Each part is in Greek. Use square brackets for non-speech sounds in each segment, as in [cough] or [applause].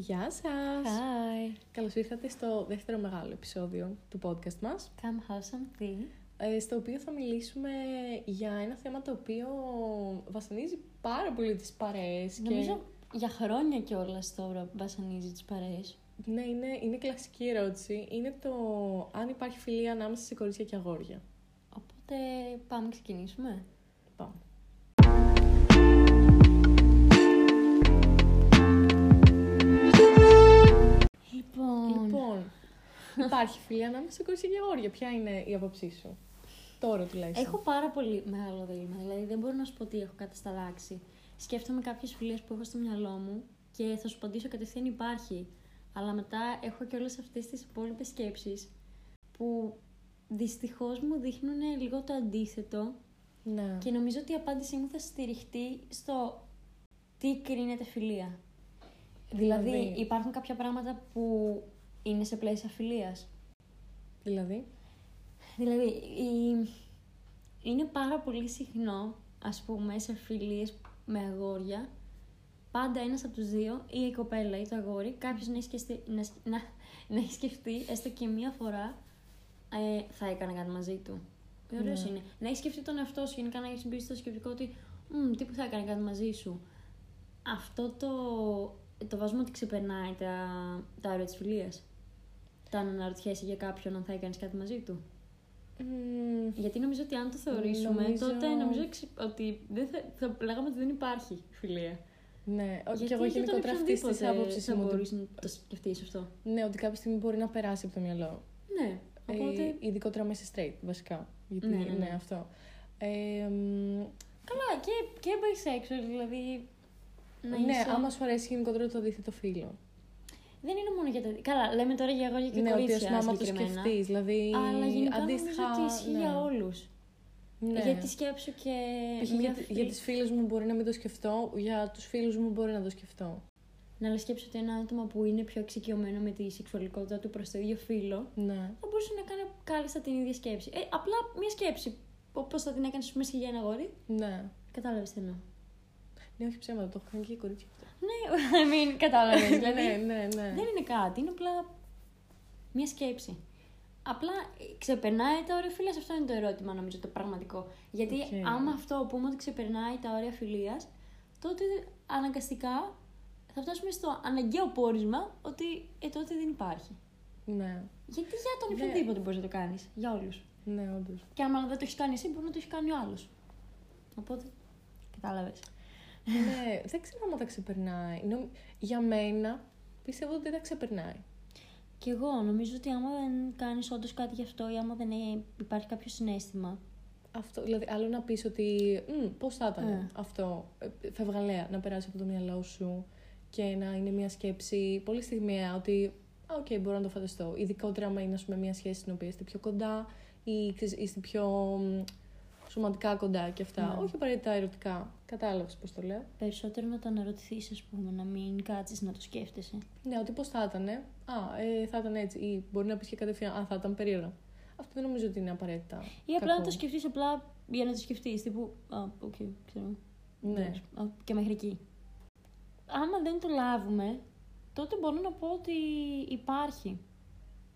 Γεια σας! Hi. Καλώς ήρθατε στο δεύτερο μεγάλο επεισόδιο του podcast μας, Come have some tea. ε, στο οποίο θα μιλήσουμε για ένα θέμα το οποίο βασανίζει πάρα πολύ τις παρέες. και- Νομίζω για χρόνια κιόλας τώρα βασανίζει τις παρέες. Ναι, είναι, είναι κλασική ερώτηση. Είναι το αν υπάρχει φιλία ανάμεσα σε κορίτσια και αγόρια. Οπότε πάμε να ξεκινήσουμε. Πάμε. Υπάρχει φιλία ανάμεσα σε κορίτσια και αγόρια. Ποια είναι η άποψή σου, τώρα τουλάχιστον. έχω πάρα πολύ μεγάλο δίλημα. Δηλαδή δεν μπορώ να σου πω ότι έχω κατασταλάξει. Σκέφτομαι κάποιες φιλίες που έχω στο μυαλό μου και θα σου απαντήσω κατευθείαν υπάρχει. Αλλά μετά έχω και όλες αυτές τις υπόλοιπες σκέψεις που δυστυχώς μου δείχνουν λίγο το αντίθετο Ναι. Και νομίζω ότι η απάντησή μου θα στηριχτεί στο τι κρίνεται φιλία. Δηλαδή, Δηλαδή; υπάρχουν κάποια πράγματα που είναι σε πλαίσια φιλίας. Δηλαδή, Δηλαδή, η- είναι πάρα πολύ συχνό, ας πούμε, σε φιλίες με αγόρια, πάντα ένας από τους δύο, ή η κοπέλα ή το αγόρι, κάποιος να έχει σκεφτεί, να, σκ- να, να έχει σκεφτεί έστω και μία φορά ε, θα έκανε κάτι μαζί του. Ωραίος Ναι. είναι. Να έχεις σκεφτεί τον εαυτό σου, γενικά να έχεις μπει στο σκεπτικό ότι «Μμ, τι που θα έκανε κάτι μαζί σου. Αυτό το, το βάζουμε ότι ξεπερνάει τα, τα όρια της φιλίας. Το αν αναρωτιέσαι για κάποιον αν θα έκανες κάτι μαζί του; μ, Γιατί νομίζω ότι αν το θεωρήσουμε, Νομίζω- τότε νομίζω εξ- ότι δεν θα, θα λέγαμε ότι δεν υπάρχει φιλία. ναι, ο- Γιατί και εγώ για τον γενικότερα αυτή τη οποιονδήποτε άποψη θα μου. ότι- μπορείς να το σκεφτείς αυτό. Ναι, ότι κάποια στιγμή μπορεί να περάσει από το μυαλό. Ναι, οπότε. Ε, ειδικότερα μέσα straight, βασικά. Γιατί, Ναι, ναι, ναι. αυτό. Ε, μ, Καλά, και, και bisexual, δηλαδή. Να ναι, είσαι- άμα σου αρέσει γενικότερα το αντίθετο φίλο. Δεν είναι μόνο για τα. Καλά, λέμε τώρα για αγόρια και ναι, ότι κορίτσια. ας πούμε, άμα το συγκεκριμένα. σκεφτείς, δηλαδή. Αλλά γενικά αντίστοιχα. νομίζω ότι ισχύει ναι. για όλους. Ναι. Γιατί σκέψου και. Π.χ. μια για, φιλ- για τις φίλες μου μπορεί να μην το σκεφτώ, για τους φίλους μου μπορεί να το σκεφτώ. Να λες σκέψου ότι ένα άτομο που είναι πιο εξοικειωμένο με τη σεξουαλικότητα του προς το ίδιο φύλλο Ναι. θα μπορούσε να κάνει κάλλιστα την ίδια σκέψη. Ε, απλά μια σκέψη. Όπως θα την έκανες, ας πούμε, για ένα αγόρι. Ναι. Κατάλαβες τι εννοώ. Ναι, όχι ψέματα, το έχω κάνει και η κορίτσια αυτό. Ναι, I mean, κατάλαβες. [laughs] δηλαδή, ναι, ναι, ναι. δεν είναι κάτι, είναι απλά μια σκέψη. Απλά ε, ξεπερνάει τα όρια φιλίας, αυτό είναι το ερώτημα νομίζω το πραγματικό. Γιατί Οκ. άμα αυτό πούμε ότι ξεπερνάει τα όρια φιλίας, τότε αναγκαστικά θα φτάσουμε στο αναγκαίο πόρισμα ότι ε, τότε δεν υπάρχει. Ναι, Γιατί για τον Ναι. οποιοδήποτε μπορείς να το κάνεις. Για όλους. ναι, όντως. Και άμα δεν το έχεις κάνει εσύ, μπορεί να το έχει κάνει ο άλλος. Οπότε. Κατάλαβες. Ναι, δεν ξέρω αν τα ξεπερνάει. Νομ- Για μένα πιστεύω ότι δεν τα ξεπερνάει. Και εγώ νομίζω ότι άμα δεν κάνεις όντως κάτι γι' αυτό ή άμα δεν ε, υπάρχει κάποιο συνέστημα. Αυτό, δηλαδή, άλλο να πεις ότι πώς θα ήταν Ε. αυτό, ε, φευγαλέα, να περάσει από το μυαλό σου και να είναι μια σκέψη πολύ στιγμιαία ότι, α, οκ, μπορώ να το φανταστώ. Ειδικότερα άμα είναι, ας πούμε, μια σχέση στην οποία είστε πιο κοντά ή ξέρεις, είστε πιο μ, σωματικά κοντά και αυτά. Ναι. Όχι απαραίτητα ερωτικά. Κατάλαβες πώς το λέω. Περισσότερο να το αναρωτηθείς, ας πούμε, να μην κάτσεις να το σκέφτεσαι. Ναι, ότι πώς θα ήταν. Α, ε, θα ήταν έτσι. Ή μπορεί να πεις και κατευθείαν, Α, θα ήταν περίεργα. Αυτό δεν νομίζω ότι είναι απαραίτητα. Ή απλά κακό. να το σκεφτείς απλά για να το σκεφτείς. Τύπου. Α, οκ, ξέρω. Ναι. Εντάξει, α, Και μέχρι εκεί. Άμα δεν το λάβουμε, τότε μπορώ να πω ότι υπάρχει.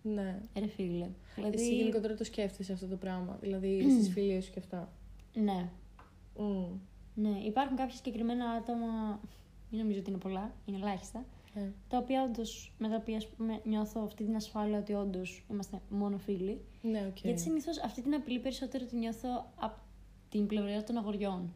Ναι. Ρε φίλε. Δηλαδή. Εσύ γενικότερα το σκέφτεσαι αυτό το πράγμα. Δηλαδή στις φιλίες σου και αυτά. Ναι. Μμ. Ναι, υπάρχουν κάποια συγκεκριμένα άτομα, δεν νομίζω ότι είναι πολλά, είναι ελάχιστα, Ε, τα οποία όντως, με τα οποία ας πούμε, νιώθω αυτή την ασφάλεια ότι όντως είμαστε μόνο φίλοι. Ναι, οκ. Γιατί συνήθως αυτή την απειλή περισσότερο την νιώθω από την πλευρά των αγοριών.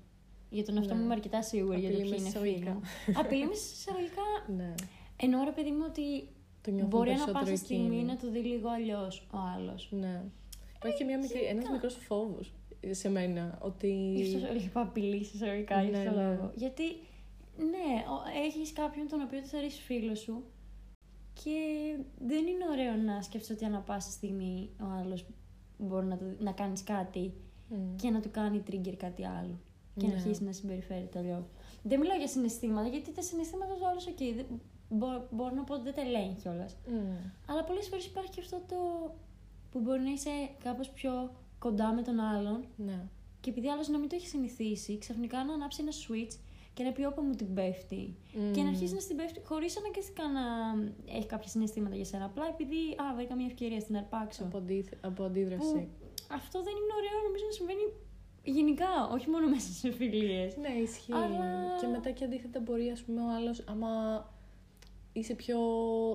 Για τον εαυτό Ναι. μου είμαι αρκετά σίγουρη για το Απειλή ποιοι με είναι φίλοι εισαγωγικά. μου. Απειλή με εισαγωγικά. Ναι. Εννοώ ρε παιδί μου ότι Το νιώθω μπορεί να περισσότερο πάσα στιγμή εκείνη. να το δει λίγο αλλιώς ο άλλος. Ναι. Υπάρχει και μια μικρή, ένας μικρός φόβος σε μένα ότι... Ίσως έχω απειλή σε εισαγωγικά για Ναι, αυτό το ναι. λόγο. Γιατί, ναι, έχεις κάποιον τον οποίο θεωρεί φίλος σου και δεν είναι ωραίο να σκέφτεσαι ότι ανά πάσα στιγμή ο άλλος μπορεί να, το, να κάνεις κάτι Μμ. και να του κάνει trigger κάτι άλλο. Και Ναι. να αρχίσει να συμπεριφέρεται αλλιώς. Δεν μιλάω για συναισθήματα, γιατί τα συναισθήματα του άλλου, οκ, δεν- μπο- μπορώ να πω ότι δεν τα ελέγχει κιόλας. Μμ. Αλλά πολλές φορές υπάρχει και αυτό το που μπορεί να είσαι κάπως πιο κοντά με τον άλλον Ναι. και επειδή άλλος να μην το έχει συνηθίσει, ξαφνικά να ανάψει ένα switch και να πει όπα μου την πέφτει. Μμμ. Και να αρχίσει να στην πέφτει χωρίς αναγκαστικά να έχει κάποια συναισθήματα για σένα. Απλά επειδή α, βρήκα μια ευκαιρία ας την αρπάξω. Από, αντίθ- από αντίδραση. Που αυτό δεν είναι ωραίο, νομίζω να συμβαίνει γενικά, όχι μόνο [laughs] μέσα σε φιλίες. Ναι, ισχύει. Αλλά- Και μετά και αντίθετα μπορεί, ας πούμε, ο άλλος, άμα είσαι πιο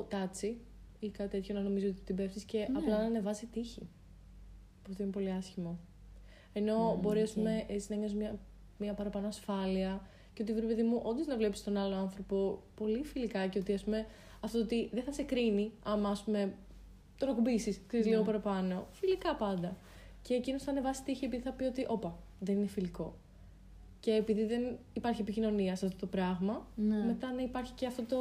touchy ή κάτι τέτοιο, να νομίζεις ότι την πέφτεις και Ναι. απλά να ανεβάσει τείχη. Που αυτό είναι πολύ άσχημο. Ενώ Μμμ, μπορεί, ας οκ. πούμε, έτσι να νιώσεις μια, μια παραπάνω ασφάλεια και ότι βρε παιδί μου, όντως να βλέπεις τον άλλο άνθρωπο πολύ φιλικά και ότι, ας πούμε, αυτό το ότι δεν θα σε κρίνει άμα, ας πούμε, τον ακουμπήσεις, ξέρεις, Ναι. λίγο παραπάνω. Φιλικά πάντα. Και εκείνος θα ανεβάσει τύχη επειδή θα πει ότι, όπα, δεν είναι φιλικό. Και επειδή δεν υπάρχει επικοινωνία σε αυτό το πράγμα, Ναι. μετά να υπάρχει και αυτό το,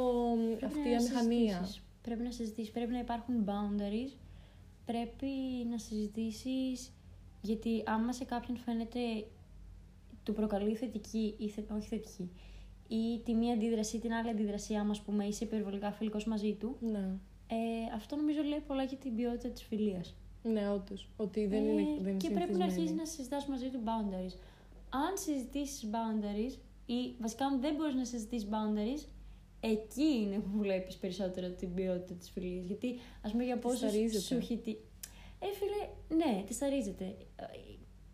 Πρέπει αυτή να η αμηχανία. συζητήσεις. Πρέπει να συζητήσεις, πρέπει να υπάρχουν boundaries. Πρέπει να συζητήσεις γιατί άμα σε κάποιον φαίνεται του προκαλεί θετική ή θε, όχι θετική ή τη μία αντίδραση ή την άλλη αντίδραση άμα ας πούμε είσαι υπερβολικά φιλικός μαζί του Ναι, ε, αυτό νομίζω λέει πολλά για την ποιότητα της φιλίας. ναι όντως. Ότι δεν είναι, Ε, δεν είναι και πρέπει να συνηθισμένη. αρχίσεις να συζητάς μαζί του boundaries. Αν συζητήσεις boundaries ή βασικά αν δεν μπορείς να συζητήσεις boundaries, εκεί είναι που βλέπεις περισσότερο την ποιότητα της φιλίας. Γιατί ας πούμε για Της πόσες ταρίζεται. σου έχει... τι- Ε φίλε, ναι, τη ταρίζεται. Ε,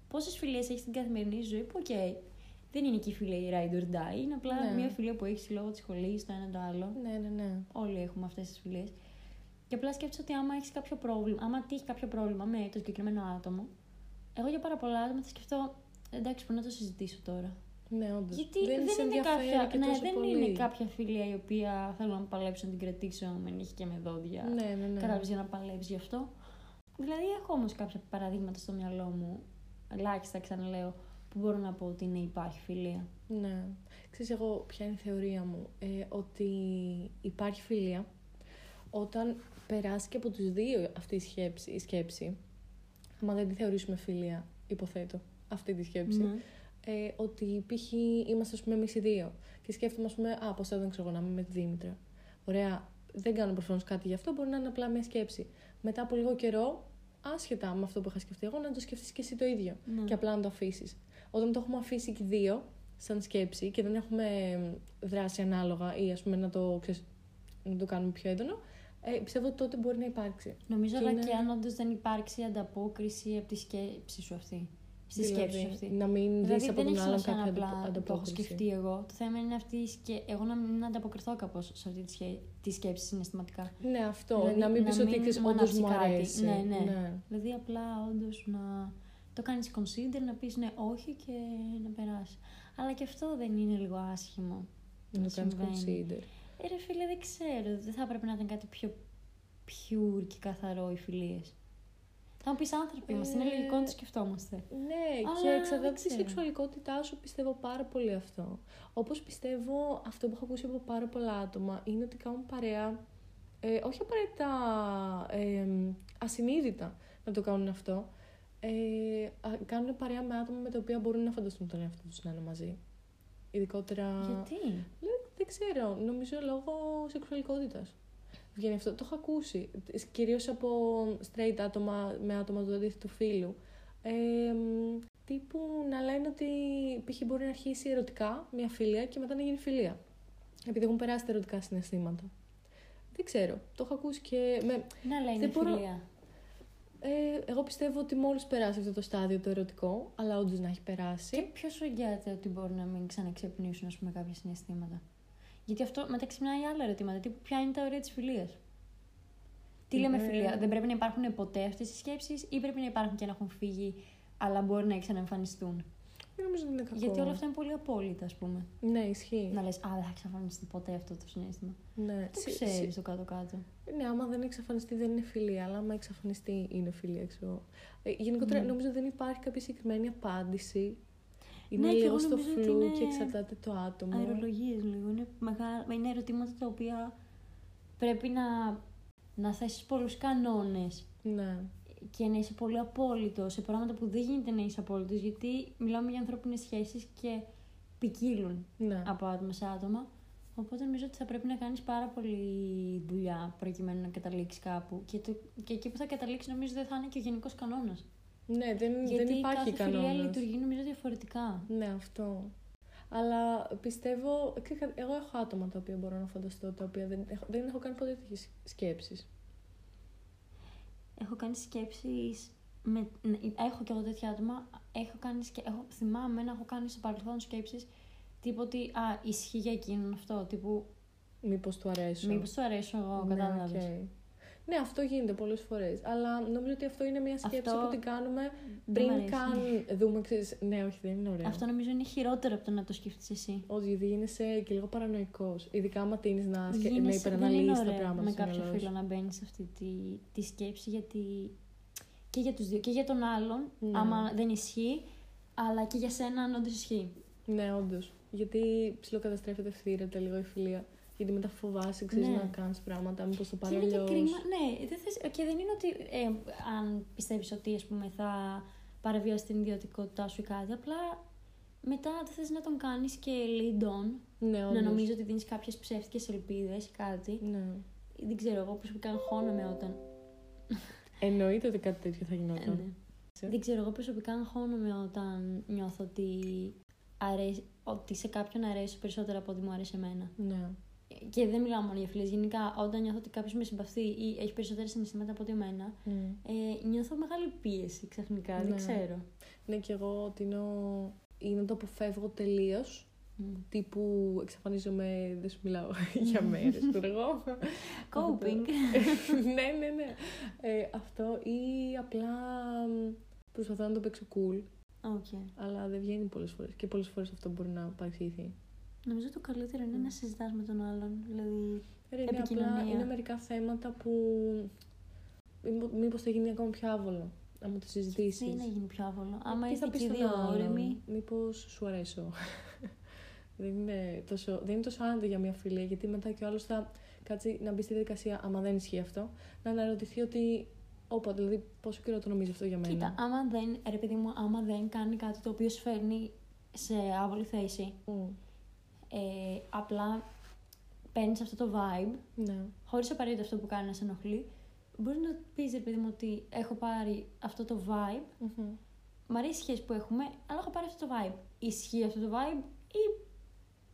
Πόσες φιλίες έχεις στην καθημερινή ζωή που, οκ, δεν είναι και η φιλία η ride or die, είναι απλά Ναι. μια φιλία που έχεις λόγω της σχολής, το ένα το άλλο. Ναι, ναι, ναι. Όλοι έχουμε αυτές τις φιλίες. Και απλά σκέφτεσαι ότι άμα έχεις κάποιο πρόβλημα, άμα τύχει κάποιο πρόβλημα με το συγκεκριμένο άτομο, εγώ για πάρα πολλά άτομα θα σκεφτώ, εντάξει, που να το συζητήσω τώρα. Ναι, όντως. Γιατί δεν, σε είναι ενδιαφέρει κάποια, και ναι, τόσο δεν πολύ. είναι κάποια φιλία η οποία θέλω να παλέψω να την κρατήσω με νύχια και με δόντια. Ναι, ναι, ναι. Κατάλαβες για να παλέψεις γι' αυτό. Δηλαδή, έχω όμως κάποια παραδείγματα στο μυαλό μου, ελάχιστα ξαναλέω, που μπορώ να πω ότι ναι, υπάρχει φιλία. Ναι. Ξέρεις εγώ ποια είναι η θεωρία μου; Ε, ότι υπάρχει φιλία όταν περάσει και από τους δύο αυτή η σκέψη, η σκέψη άμα δεν τη θεωρήσουμε φιλία, υποθέτω, αυτή τη σκέψη, Ναι. Ε, ότι π.χ. είμαστε ας πούμε εμείς οι δύο και σκέφτομαι ας πούμε, α, πώς θα ήταν ξέρω εγώ, να είμαι με τη Δήμητρα. Ωραία, δεν κάνω προφανώς κάτι γι' αυτό, μπορεί να είναι απλά μια σκέψη. Μετά από λίγο καιρό, άσχετα με αυτό που είχα σκεφτεί εγώ, να το σκεφτείς και εσύ το ίδιο Ναι. και απλά να το αφήσεις. Όταν το έχουμε αφήσει και οι δύο σαν σκέψη και δεν έχουμε δράσει ανάλογα ή ας πούμε να το, ξέρεις, να το κάνουμε πιο έντονο, ε, πιστεύω ότι τότε μπορεί να υπάρξει. Νομίζω Και αλλά είναι- και αν όντως δεν υπάρξει ανταπόκριση από τη σκέψη σου αυτή. Στη Δηλαδή, σκέψη σου αυτή. Να μην δεις Δηλαδή από δεν τον έχεις άλλον σημασία κάποια να ανταπο- απλά το έχω ανταπόκριση. σκεφτεί εγώ. Το θέμα είναι αυτή η σκε... εγώ να μην ανταποκριθώ κάπως σε αυτή τη, σκε... τη σκέψη συναισθηματικά. Ναι, αυτό. Δηλαδή, να μην να πεις ότι μην ξέρεις, μου όντως ανάψει μου κάτι. αρέσει. Ναι, ναι. Δηλαδή απλά όντως να το κάνεις consider, να πεις ναι όχι και να περάσει. Αλλά και αυτό δεν είναι λίγο άσχημο. Να το κάνεις συμβαίνει. consider. Ε, ρε φίλε, δεν ξέρω. Δεν θα έπρεπε να ήταν κάτι πιο pure και καθαρό οι φιλίες. Θα μου πεις άνθρωποι είμαστε, είναι Ε, λογικό να το σκεφτόμαστε. Ναι, Αλλά και δεν εξαρτάται τη ξέρω. σεξουαλικότητάς σου, πιστεύω πάρα πολύ αυτό. Όπως πιστεύω, αυτό που έχω ακούσει από πάρα πολλά άτομα είναι ότι κάνουν παρέα. Ε, όχι απαραίτητα ε, ασυνείδητα να το κάνουν αυτό. Ε, α- κάνουν παρέα με άτομα με τα οποία μπορούν να φανταστούν τον εαυτό τους να είναι μαζί. Ειδικότερα. Γιατί; Δεν, δεν ξέρω. Νομίζω λόγω σεξουαλικότητας. Βγαίνει αυτό. Το έχω ακούσει. Κυρίως από straight άτομα με άτομα του αντίθετου φύλου. Ε, μ, τύπου να λένε ότι π.χ. μπορεί να αρχίσει ερωτικά μια φιλία και μετά να γίνει φιλία. Επειδή έχουν περάσει τα ερωτικά συναισθήματα. Δεν ξέρω. Το έχω ακούσει και. Με, Ναι, αλλά είναι Δεν μπορώ- φιλία. ε, εγώ πιστεύω ότι μόλις περάσει αυτό το στάδιο το ερωτικό, αλλά όντως να έχει περάσει. Και ποιος σου εγγυάται ότι μπορεί να μην ξαναξεπνήσουν ας πούμε, κάποια συναισθήματα; Γιατί αυτό μεταξυπνάει άλλα ερωτήματα. Τι, ποια είναι τα όρια της φιλίας; Τι λέμε Ναι. φιλία, Δεν πρέπει να υπάρχουν ποτέ αυτές οι σκέψεις ή πρέπει να υπάρχουν και να έχουν φύγει, αλλά μπορεί να ξαναεμφανιστούν. Δεν νομίζω ότι είναι κακό. Γιατί όλα αυτά είναι πολύ απόλυτα, ας πούμε. Ναι, ισχύει. Να λες, Α, δεν θα εξαφανιστεί ποτέ αυτό το συνέστημα. Ναι. Το Σι- ξέρεις το κάτω-κάτω. Ναι, άμα δεν εξαφανιστεί δεν είναι φιλία, αλλά άμα εξαφανιστεί είναι φιλία, ξέρω. Ε, γενικότερα Ναι. νομίζω ότι δεν υπάρχει κάποια συγκεκριμένη απάντηση. Είναι Ναι, και λίγο εγώ στο νομίζω ότι φλου είναι και εξαρτάται το άτομο. Αερολογίες λίγο. Είναι, μεγά... είναι ερωτήματα τα οποία πρέπει να, να θέσει πολλούς κανόνες Ναι. και να είσαι πολύ απόλυτος σε πράγματα που δεν γίνεται να είσαι απόλυτος. Γιατί μιλάμε για ανθρώπινες σχέσεις και ποικίλουν ναι. από άτομα σε άτομα. Οπότε νομίζω ότι θα πρέπει να κάνεις πάρα πολύ δουλειά προκειμένου να καταλήξεις κάπου. Και, το, και εκεί που θα καταλήξεις, νομίζω δεν θα είναι και ο γενικός κανόνας. Ναι, δεν, Γιατί δεν υπάρχει κάθε φιλία κανόνας. λειτουργεί νομίζω διαφορετικά. Ναι, αυτό. Αλλά πιστεύω, ξέρεις κάτι, εγώ έχω άτομα τα οποία μπορώ να φανταστώ, τα οποία δεν έχω, δεν έχω κάνει ποτέ τέτοιες σκέψεις. Έχω κάνει σκέψεις με, ναι, έχω και εγώ τέτοια άτομα. Έχω κάνει, σκε- έχω, θυμάμαι να έχω κάνει στο παρελθόν σκέψεις τύπου ότι α, ισχύει για εκείνον αυτό. Τύπου Μήπως του αρέσω. μήπως του αρέσω εγώ, ναι, κατάλαβες. οκ. Ναι, αυτό γίνεται πολλές φορές. Αλλά νομίζω ότι αυτό είναι μια σκέψη Αυτό που την κάνουμε Δεν μ' πριν αρέσει. καν δούμε. Ξέρεις, ναι, όχι, δεν είναι ωραίο. Αυτό νομίζω είναι χειρότερο από το να το σκεφτείς εσύ. Όχι, γιατί γίνεσαι και λίγο παρανοϊκός. Ειδικά άμα τίνεις να, σκε... να Γίνεσαι- δεν είναι υπεραναλύσει τα ωραίο πράγματα. με στο κάποιο μυαλό σου. φίλο να μπαίνεις σε αυτή τη, τη σκέψη γιατί και για τους δύο και για τον άλλον Ναι. άμα δεν ισχύει αλλά και για σένα αν όντως ισχύει. Ναι, όντως. Γιατί ψιλοκαταστρέφεται ευθύρεται λίγο η φιλία. Γιατί μετά φοβάσαι, ξέρεις Ναι. να κάνεις πράγματα, μήπως το Και πάρει είναι και αλλιώς. κρίμα. Ναι, δεν θες, και δεν είναι ότι ε, αν πιστεύεις ότι ας πούμε, θα παραβιάσεις την ιδιωτικότητά σου ή κάτι. Απλά μετά δεν θες να τον κάνεις και lead on. Ναι, Να όντως. νομίζω ότι δίνεις κάποιες ψεύτικες ελπίδες ή κάτι. Ναι. Δεν ξέρω, εγώ προσωπικά αγχώνομαι όταν. Εννοείται ότι κάτι τέτοιο θα γινόταν. Ε, ναι. Δεν ξέρω, εγώ προσωπικά αγχώνομαι όταν νιώθω ότι, αρέσει, ότι σε κάποιον αρέσει περισσότερο από ό,τι μου αρέσει εμένα. Ναι. Και δεν μιλάω μόνο για φίλες. Γενικά, όταν νιώθω ότι κάποιος με συμπαθεί ή έχει περισσότερα συναισθήματα από ότι εμένα, Μμ. ε, νιώθω μεγάλη πίεση ξαφνικά. Δεν Ναι. ξέρω. Ναι, και εγώ ότι είναι, ο... είναι το αποφεύγω τελείως. Μμ. Τύπου εξαφανίζομαι, δεν σου μιλάω [laughs] για μέρες, [laughs] ξέρω εγώ. Coping. [laughs] ναι, ναι, ναι. Ε, αυτό ή απλά μ, προσπαθώ να το παίξω cool, Okay. αλλά δεν βγαίνει πολλές φορές. Και πολλές φορές αυτό μπορεί να παρεξηγηθεί. Νομίζω το καλύτερο είναι να συζητάς με τον άλλον. Δηλαδή, Ρε, είναι απλά Επικοινωνία. είναι μερικά θέματα που μήπως θα γίνει ακόμα πιο άβολο. Αν το συζητήσεις. τι να γίνει πιο άβολο. Άμα Τι είστε θα πεις και οι στον δύο άλλον, όρεμοι. Μήπως σου αρέσω; [laughs] δεν, είναι τόσο, δεν είναι τόσο άνετο για μια φιλία, γιατί μετά και ο άλλος θα κάτσει να μπει στη διαδικασία, άμα δεν ισχύει αυτό, να αναρωτηθεί ότι, όπα, δηλαδή πόσο καιρό το νομίζεις αυτό για μένα; Κοίτα, άμα δεν, ρε παιδί μου, άμα δεν κάνει κάτι το οποίο σου φέρνει σε άβολη θέση, Μμ, ε, απλά παίρνεις αυτό το vibe, ναι. χωρίς απαραίτητα αυτό που κάνει να σε ενοχλεί, μπορείς να πεις, ρε παιδί μου, ότι έχω πάρει αυτό το vibe, Μμμ. μ' αρέσει η σχέση που έχουμε, αλλά έχω πάρει αυτό το vibe. Ισχύει αυτό το vibe ή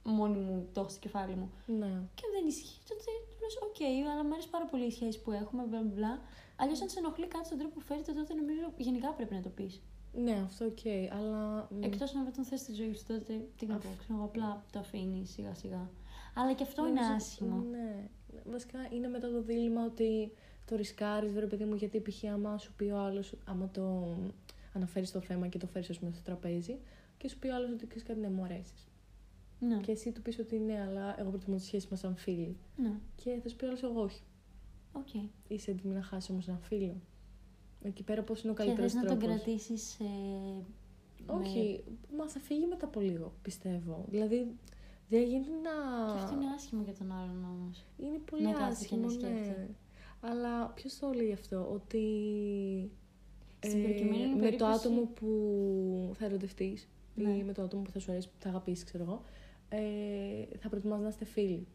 μόνη μου το έχω στο κεφάλι μου; Ναι. Και αν δεν ισχύει, τότε του λες: Οκ, αλλά μου αρέσει πάρα πολύ η σχέση που έχουμε, μπλα μπλα, μπλα. Αλλιώς, αν σε ενοχλεί κάτι στον τρόπο που φέρεται, τότε νομίζω γενικά πρέπει να το πεις. Ναι, αυτό οκ, αλλά... μ, Εκτός αν δεν τον θες στη ζωή σου, τότε τι να πω, Αφ- ξέρω εγώ, απλά το αφήνεις σιγά σιγά. Αλλά και αυτό είναι νομίζω- άσχημο. Ναι. Βασικά είναι μετά το δίλημμα ότι το ρισκάρεις, βρε παιδί μου, γιατί π.χ. άμα σου πει ο άλλος, άμα το αναφέρεις το θέμα και το φέρεις ας πούμε στο τραπέζι και σου πει ο άλλος ότι ξέρεις κάτι, ναι, μου αρέσεις. Ναι, Και εσύ του πεις ότι ναι, αλλά εγώ προτιμώ τη σχέση μας σαν φίλοι. ναι, Και θα σου πει ο άλλος εγώ όχι. οκ. Είσαι έτοιμη να χάσεις όμως έναν φίλο. Εκεί πέρα πώς είναι ο Και καλύτερος θες να τον τρόπος. κρατήσεις. Ε, Όχι, μα θα φύγει μετά από λίγο, πιστεύω. Δηλαδή, δεν γίνεται να... Και αυτό είναι άσχημο για τον άλλον όμως. Είναι πολύ Να κάθεται και άσχημο, να ναι. σκέφτεται. Αλλά ποιος το λέει αυτό, ότι Στην προκειμένη με το περίπτωση- άτομο που θα ερωτευτείς Ναι. ή με το άτομο που θα σου αρέσει, που θα αγαπήσεις, ξέρω εγώ, ε, θα προτιμάς να είστε φίλοι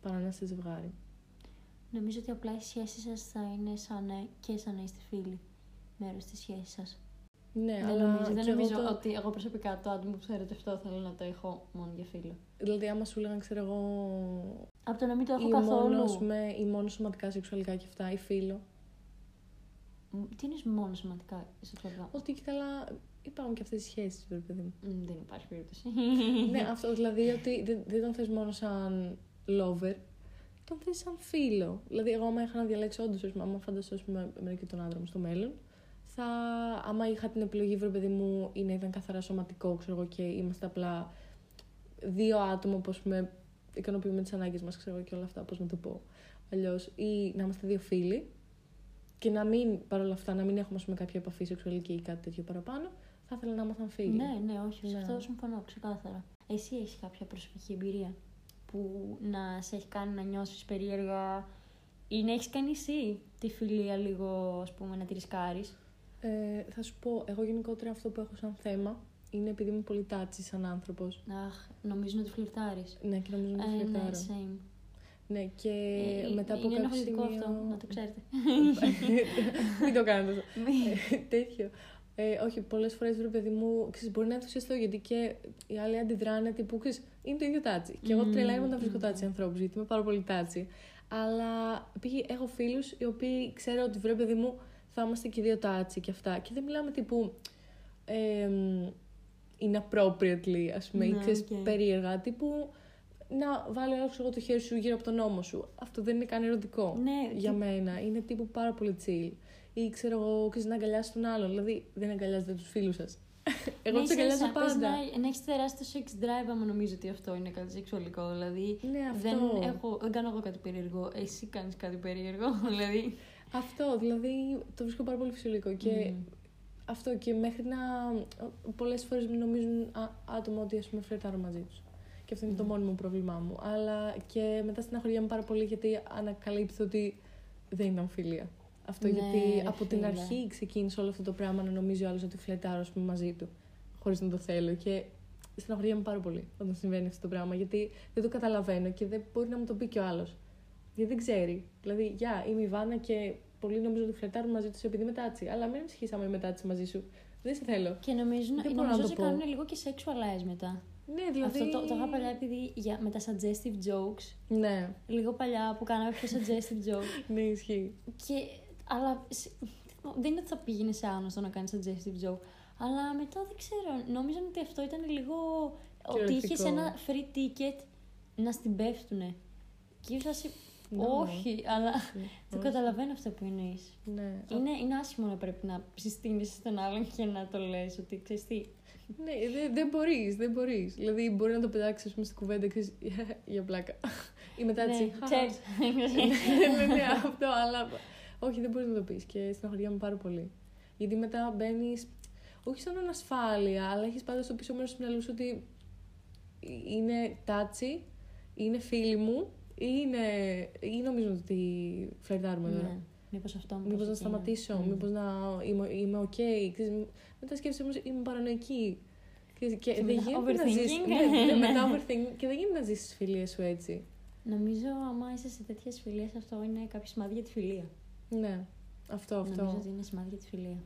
παρά να είστε ζευγάρι. Νομίζω ότι απλά η σχέση σας θα είναι σαν να, και σαν να είστε φίλοι. Μέρο τη σχέση σας. Ναι, Δεν αλλά νομίζω, δεν και εγώ νομίζω το- ότι εγώ προσωπικά το άτομο που θα ερωτευτώ θέλω να το έχω μόνο για φίλο. Δηλαδή, άμα σου έλεγαν, ξέρω εγώ, Από το να μην το έχω ή καθόλου. μόνος, ας πούμε, ή μόνος σωματικά, σεξουαλικά και αυτά, ή φίλο. Μ, Τι είναι μόνος σωματικά σεξουαλικά; Ότι και καλά υπάρχουν και αυτές οι σχέσεις, βέβαια, παιδί μου. Μ, Δεν υπάρχει περίπτωση. ναι, αυτό δηλαδή ότι δεν, δεν τον θες μόνο σαν lover, τον θες σαν φίλο. Δηλαδή, εγώ άμα είχα να διαλέξω όντως, ας πούμε, άμα φανταστώ, ας πούμε, εμένα και τον άντρα μου στο μέλλον, θα, άμα είχα την επιλογή, βρε παιδί μου, ή να ήταν καθαρά σωματικό, ξέρω εγώ, και είμαστε απλά δύο άτομα που, ας πούμε, ικανοποιούμε τις ανάγκες μας, ξέρω εγώ, και όλα αυτά, πώς να το πω. Αλλιώς, ή να είμαστε δύο φίλοι και να μην, παρόλα αυτά, να μην έχουμε, ας πούμε, κάποια επαφή σεξουαλική ή κάτι τέτοιο παραπάνω, θα ήθελα να ήμασταν φίλοι. ναι, ναι, όχι, σε Ναι. αυτό συμφωνώ ξεκάθαρα. Εσύ έχεις κάποια προσωπική εμπειρία; Που να σε έχει κάνει να νιώσεις περίεργα ή να έχεις κάνει εσύ τη φιλία λίγο, ας πούμε, να τη ρισκάρεις; Ε, θα σου πω, εγώ γενικότερα αυτό που έχω σαν θέμα είναι επειδή είμαι πολύ τάτσι σαν άνθρωπος. Αχ, νομίζω να τη φλιρτάρεις. Ναι, και νομίζω να Ε, ναι, φλερτάρω. same. Ναι, και Ε, μετά από είναι κάποιο ενοχλητικό σημείο... αυτό, να το ξέρετε. [laughs] Μην το κάνετε αυτό. Ε, Τέτοιο. Ε, όχι, πολλές φορές βρε παιδί μου, ξέρεις, μπορεί να ενθουσιαστώ γιατί και οι άλλοι αντιδράνε τύπου, ξέρεις, είναι το ίδιο touchy. Και εγώ Μμμ, τρελαίνομαι όταν βρίσκω μμμ. touchy ανθρώπους, γιατί είμαι πάρα πολύ touchy. Αλλά πήγε, έχω φίλους οι οποίοι ξέρω ότι βρε παιδί μου θα είμαστε και οι δύο touchy και αυτά. Και δεν μιλάμε τύπου. Ε, inappropriately, ας πούμε, ή Ναι, ξέρεις, οκ. περίεργα. Τύπου να βάλει άλλο εγώ το χέρι σου γύρω από τον ώμο σου. Αυτό δεν είναι καν ερωτικό Ναι, για και- μένα. Είναι τύπου πάρα πολύ chill. Ή ξέρω εγώ, ξέρεις, να αγκαλιάσεις τον άλλον. Δηλαδή δεν αγκαλιάζετε τους φίλους σας. Εγώ Ναι, του αγκαλιάζω ίσα-ίσα, πες πάντα. Να, να έχεις τεράστιο sex drive, άμα νομίζω ότι αυτό είναι κάτι σεξουαλικό. Δηλαδή, Ναι, αυτό. δεν, έχω, δεν κάνω εγώ κάτι περίεργο. Εσύ κάνεις κάτι περίεργο. [laughs] δηλαδή. Αυτό, δηλαδή το βρίσκω πάρα πολύ φυσιολογικό. Και Μμμ. αυτό και μέχρι να. Πολλές φορές νομίζουν α, άτομα ότι ας πούμε φλερτάρω μαζί τους. Και αυτό είναι το Μμμ. μόνιμο πρόβλημά μου. Αλλά και μετά στεναχωριέμαι πάρα πολύ γιατί ανακαλύπτω ότι δεν ήταν φιλία. Αυτό Ναι, γιατί ρε από την φίλε. αρχή ξεκίνησε όλο αυτό το πράγμα να νομίζει ο άλλος ότι φλετάρω ας πούμε, μαζί του. Χωρίς να το θέλω. Και στεναχωριέμαι πάρα πολύ όταν συμβαίνει αυτό το πράγμα. Γιατί δεν το καταλαβαίνω και δεν μπορεί να μου το πει και ο άλλος. Γιατί δεν ξέρει. Δηλαδή, γεια, είμαι η Βάνα και πολλοί νομίζουν ότι φλετάρουν μαζί τους επειδή είμαι τάτσι. Αλλά μην ανησυχεί άμα είμαι τάτσι μαζί σου. Δεν σε θέλω. Και νομίζουν, Δεν μπορώ νομίζω να το ότι πω. κάνουν λίγο και sexualize μετά. Ναι, δηλαδή. Αυτό το, το είχα παλιά επειδή για, με τα suggestive jokes. Ναι, Λίγο παλιά που κάναμε πιο suggestive [laughs] jokes. ναι, ισχύει. Και, αλλά σ- δεν είναι ότι θα πήγαινε σε άγνωστο να κάνεις suggestive joke. Αλλά μετά δεν ξέρω. Νόμιζαν ότι αυτό ήταν λίγο. Ότι Κυριολεκτικό. είχες ένα free ticket να στην πέφτουνε. Και ήρθα σε. Ναι. Όχι, αλλά το Όχι. καταλαβαίνω αυτό που εννοείς. Ναι. Είναι, είναι άσχημο να πρέπει να συστήνεις στον άλλον και να το λες ότι ξέρεις τι. Ναι, δεν δεν μπορείς, δεν μπορείς. Δηλαδή, μπορεί να το πετάξεις πούμε, στην κουβέντα ξέρεις, για πλάκα. Ή μετά έτσι. Ναι, «Χαχα». ξέρεις. ναι, ναι, ναι, αυτό, αλλά. Όχι, δεν μπορείς να το πεις και στεναχωριέμαι πάρα πολύ. Γιατί μετά μπαίνεις. Όχι σαν ανασφάλεια, αλλά έχεις πάντα στο πίσω μέρος του μυαλού σου ότι είναι τάτσι, είναι φίλοι μου ή, είναι, ή νομίζουν ότι φλερτάρουμε τώρα. Ναι. Μήπως αυτό μου Μήπως να σταματήσω, Μμ. μήπως να είμαι, είμαι οκ. Ξέρεις, μετά σκέφτεσαι όμως είμαι παρανοϊκή. Ξέρεις, Και, Και δεν μετά γίνεται να ζήσεις, overthinking. ναι, ναι, μετά [laughs] overthinking και δεν γίνεται να ζήσεις τις φιλίες σου έτσι. Νομίζω, άμα είσαι σε τέτοιες φιλίες, αυτό είναι κάποιο σημάδι για τη φιλία. Ναι, αυτό, Νομίζω αυτό, ότι είναι σημάδι για τη φιλία.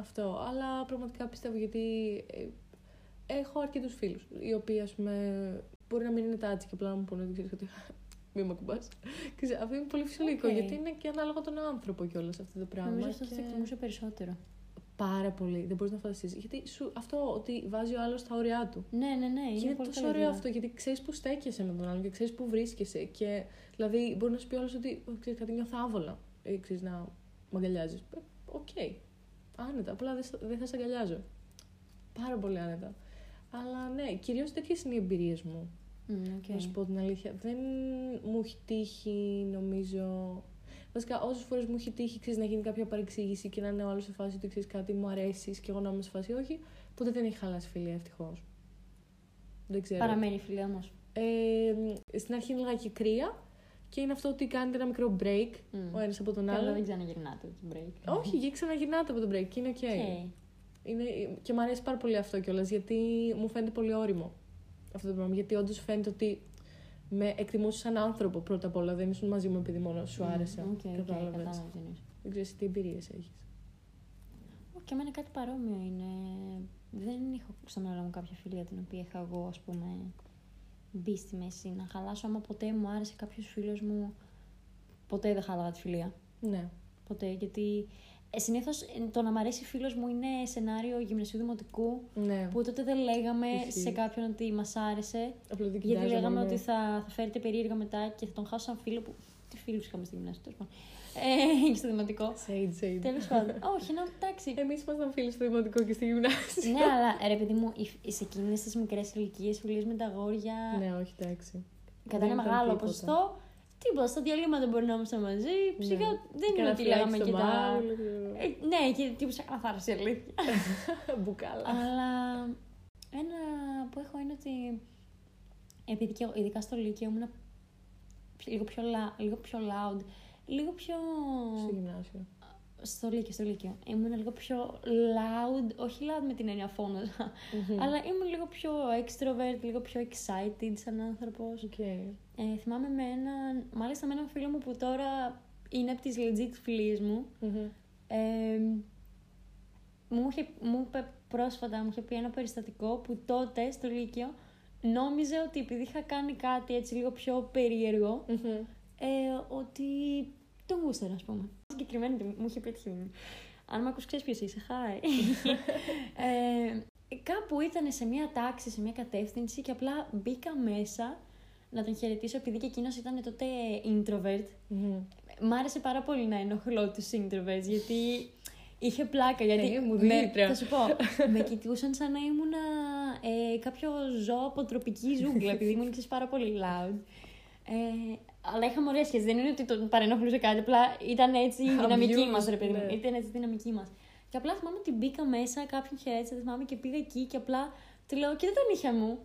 Αυτό. Αλλά πραγματικά πιστεύω γιατί ε, έχω αρκετούς φίλους, οι οποίοι ας πούμε μπορεί να μην είναι touchy και απλά να μου πούνε ότι ξέρεις ότι [laughs] μη με ακουμπάς. Ξέρεις, Αυτό είναι πολύ φυσιολογικό Οκ. γιατί είναι και ανάλογα τον άνθρωπο κιόλας αυτό το πράγμα. Νομίζω αυτό και- θα το εκτιμούσα περισσότερο. Πάρα πολύ. Δεν μπορείς να φανταστείς. Γιατί σου, αυτό ότι βάζει ο άλλος τα όρια του. Ναι, ναι, ναι. Και Είναι, είναι πολύ τόσο καλή ωραίο ιδέα. αυτό, γιατί ξέρεις που στέκεσαι με τον άλλον και ξέρεις που βρίσκεσαι. Και δηλαδή μπορεί να σου πει όλο ότι ξέρεις κάτι νιώθω άβολα. Ή ξέρεις να με αγκαλιάζει. Οκ. Άνετα. Απλά δεν, σ- δεν θα σε αγκαλιάζω. Πάρα πολύ άνετα. Αλλά ναι, κυρίως τέτοιες είναι οι εμπειρίες μου. Μμ, οκ. Να σου πω την αλήθεια. Δεν μου έχει τύχει, νομίζω. Βασικά, όσες φορές μου έχει τύχει ξέρεις, να γίνει κάποια παρεξήγηση και να είναι ο άλλος σε φάση ότι ξέρεις κάτι μου αρέσει και εγώ να είμαι σε φάση όχι, ποτέ δεν έχει χαλάσει φιλία, ευτυχώς. Δεν ξέρω. Παραμένει η φιλία όμως. Ε, στην αρχή είναι λίγα και κρύα και είναι αυτό ότι κάνετε ένα μικρό break ο ένας από τον Καλά, άλλον. δεν ξαναγυρνάτε το break. Όχι, και ξαναγυρνάτε από το break και είναι οκ. Οκ. Είναι, και μου αρέσει πάρα πολύ αυτό κιόλας γιατί μου φαίνεται πολύ ώριμο αυτό το πράγμα. Γιατί όντως φαίνεται ότι με εκτιμούσες σαν άνθρωπο πρώτα απ' όλα. Δεν ήσουν μαζί μου επειδή μόνο σου άρεσα. Οκ, οκ, Κατάλαβες. κατάλαβα τι εννοείς. Δεν ξέρεις τι εμπειρίες έχεις. Ω, Και εμένα κάτι παρόμοιο είναι. Δεν έχω στο μυαλό μου κάποια φιλία την οποία είχα εγώ, ας πούμε, μπει στη μέση να χαλάσω. Άμα ποτέ μου άρεσε κάποιος φίλος μου, ποτέ δεν χάλαγα τη φιλία. Ναι. Ποτέ. Γιατί ε, συνήθως το να μ' αρέσει φίλος μου είναι σενάριο γυμνασίου δημοτικού. Ναι. Που τότε δεν λέγαμε Ισχύει. σε κάποιον ότι μας άρεσε. Απλά δεν Γιατί κοιτάζαμε, λέγαμε ναι. ότι θα, θα φέρετε περίεργα μετά και θα τον χάσω σαν φίλο που. Τι φίλους είχαμε στη γυμνάσια, τέλος πάντων. Ε, και στο δημοτικό. Sage, sage. Τέλος πάντων. Όχι, να εντάξει. Εμείς ήμασταν φίλοι στο δημοτικό και στη γυμνάσια. ναι, αλλά ρε παιδί μου, οι- σε εκείνες τις μικρές ηλικίες φιλίε με τα αγόρια. ναι, όχι, εντάξει. Κατά ένα Δεν ήταν μεγάλο τίποτα. ποσοστό. Τίποτα, στα διαλύματα μπορεί να ήμασταν μαζί. Ψυχά δεν είναι Κανένα ότι φλάκι λέγαμε στο και τα. μάλλον, Ε, ναι, και τύπου σε καθάρισε η αλήθεια. [laughs] Μπουκάλα. Αλλά ένα που έχω είναι ότι επειδή και εγώ, ειδικά στο Λύκειο ήμουν λίγο πιο, λα- λίγο πιο loud, λίγο πιο... Στο γυμνάσιο. Στο Λύκειο, στο Λύκειο. Ήμουν λίγο πιο loud, όχι loud με την έννοια φώναζα, αλλά ήμουν λίγο πιο extrovert, λίγο πιο excited σαν άνθρωπος. Οκ. Ε, θυμάμαι με έναν, μάλιστα με έναν φίλο μου που τώρα είναι από τις legit φιλίες μου, Μμμ. ε, μου, είχε, μου είπε πρόσφατα, μου είχε πει ένα περιστατικό που τότε στο Λύκειο νόμιζε ότι επειδή είχα κάνει κάτι έτσι λίγο πιο περίεργο, ε, ότι τον γούστερα, ας πούμε. Συγκεκριμένα τι μου είχε πει έτσι. Αν με ακούς, ξέρεις ποιος είσαι, hi. [laughs] ε, κάπου ήταν σε μια τάξη, σε μια κατεύθυνση και απλά μπήκα μέσα να τον χαιρετήσω επειδή και εκείνος ήταν τότε introvert. Μ' άρεσε πάρα πολύ να ενοχλώ τους introverts γιατί είχε πλάκα. Γιατί Ε, μου με, Δημήτρια. θα σου πω, με κοιτούσαν σαν να ήμουν ε, κάποιο ζώο από τροπική ζούγκλα [laughs] επειδή ήμουν ξέρεις, πάρα πολύ loud. Ε, αλλά είχαμε ωραία σχέση. Δεν είναι ότι τον παρενοχλούσε κάτι. Απλά ήταν έτσι η δυναμική Abused, μας, ρε παιδί μου. ναι. Ήταν έτσι η δυναμική μας. Και απλά θυμάμαι ότι μπήκα μέσα, κάποιον χαιρέτησα, δεν θυμάμαι και πήγα εκεί και απλά του λέω: Κοίτα τα νύχια μου.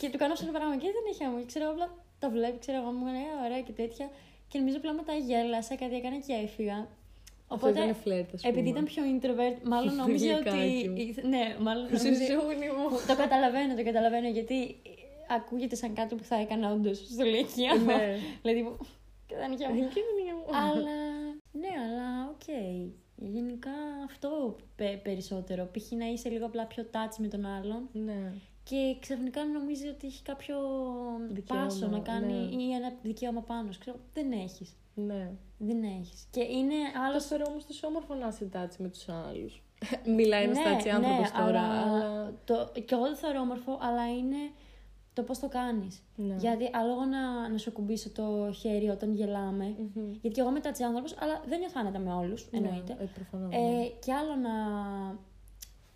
Και του κάνω αυτό το πράγμα: Κοίτα τα νύχια μου. Και ξέρω απλά τα βλέπει, ξέρω εγώ, μου έκανε «Ε, ωραία και τέτοια. Και νομίζω απλά μετά γέλασα, κάτι έκανα και έφυγα. Αυτό ήταν φλερτ, ας πούμε. επειδή ήταν πιο introvert, μάλλον [laughs] νόμιζε ότι. Γλυκάκι μου. Ναι, μάλλον νόμιζε. Ζουζούνι μου. το καταλαβαίνω, το καταλαβαίνω γιατί ακούγεται σαν κάτι που θα έκανα όντως στο Λύκειο. Ναι. [laughs] δηλαδή που. Και τα νύχια μου. Και δεν είναι μου. αλλά. [laughs] Ναι, αλλά οκ. Γενικά αυτό πε- περισσότερο. Π.χ. να είσαι λίγο απλά πιο touchy με τον άλλον Ναι. Και ξαφνικά νομίζεις ότι έχει κάποιο Δικαίωμα, πάσο να κάνει ναι. ή ένα δικαίωμα πάνω. σου. Ξέρω, δεν έχεις. Ναι. Δεν έχεις. Και είναι Άλλο άλλο. θεωρώ όμως τόσο όμορφο να είσαι touchy με τους άλλους. [laughs] Μιλάει ένας ναι, touchy άνθρωπος ναι, τώρα. αλλά Αλλά... Το, και εγώ το θεωρώ όμορφο, αλλά είναι το πώς το κάνεις. Ναι. Γιατί άλλο να, να σου κουμπίσω το χέρι όταν γελάμε. Μμμ. Γιατί και εγώ είμαι τάτσι άνθρωπος, αλλά δεν νιώθω άνετα με όλους. Εννοείται. Ναι, ε, προφανώς, Ε, ναι. και άλλο να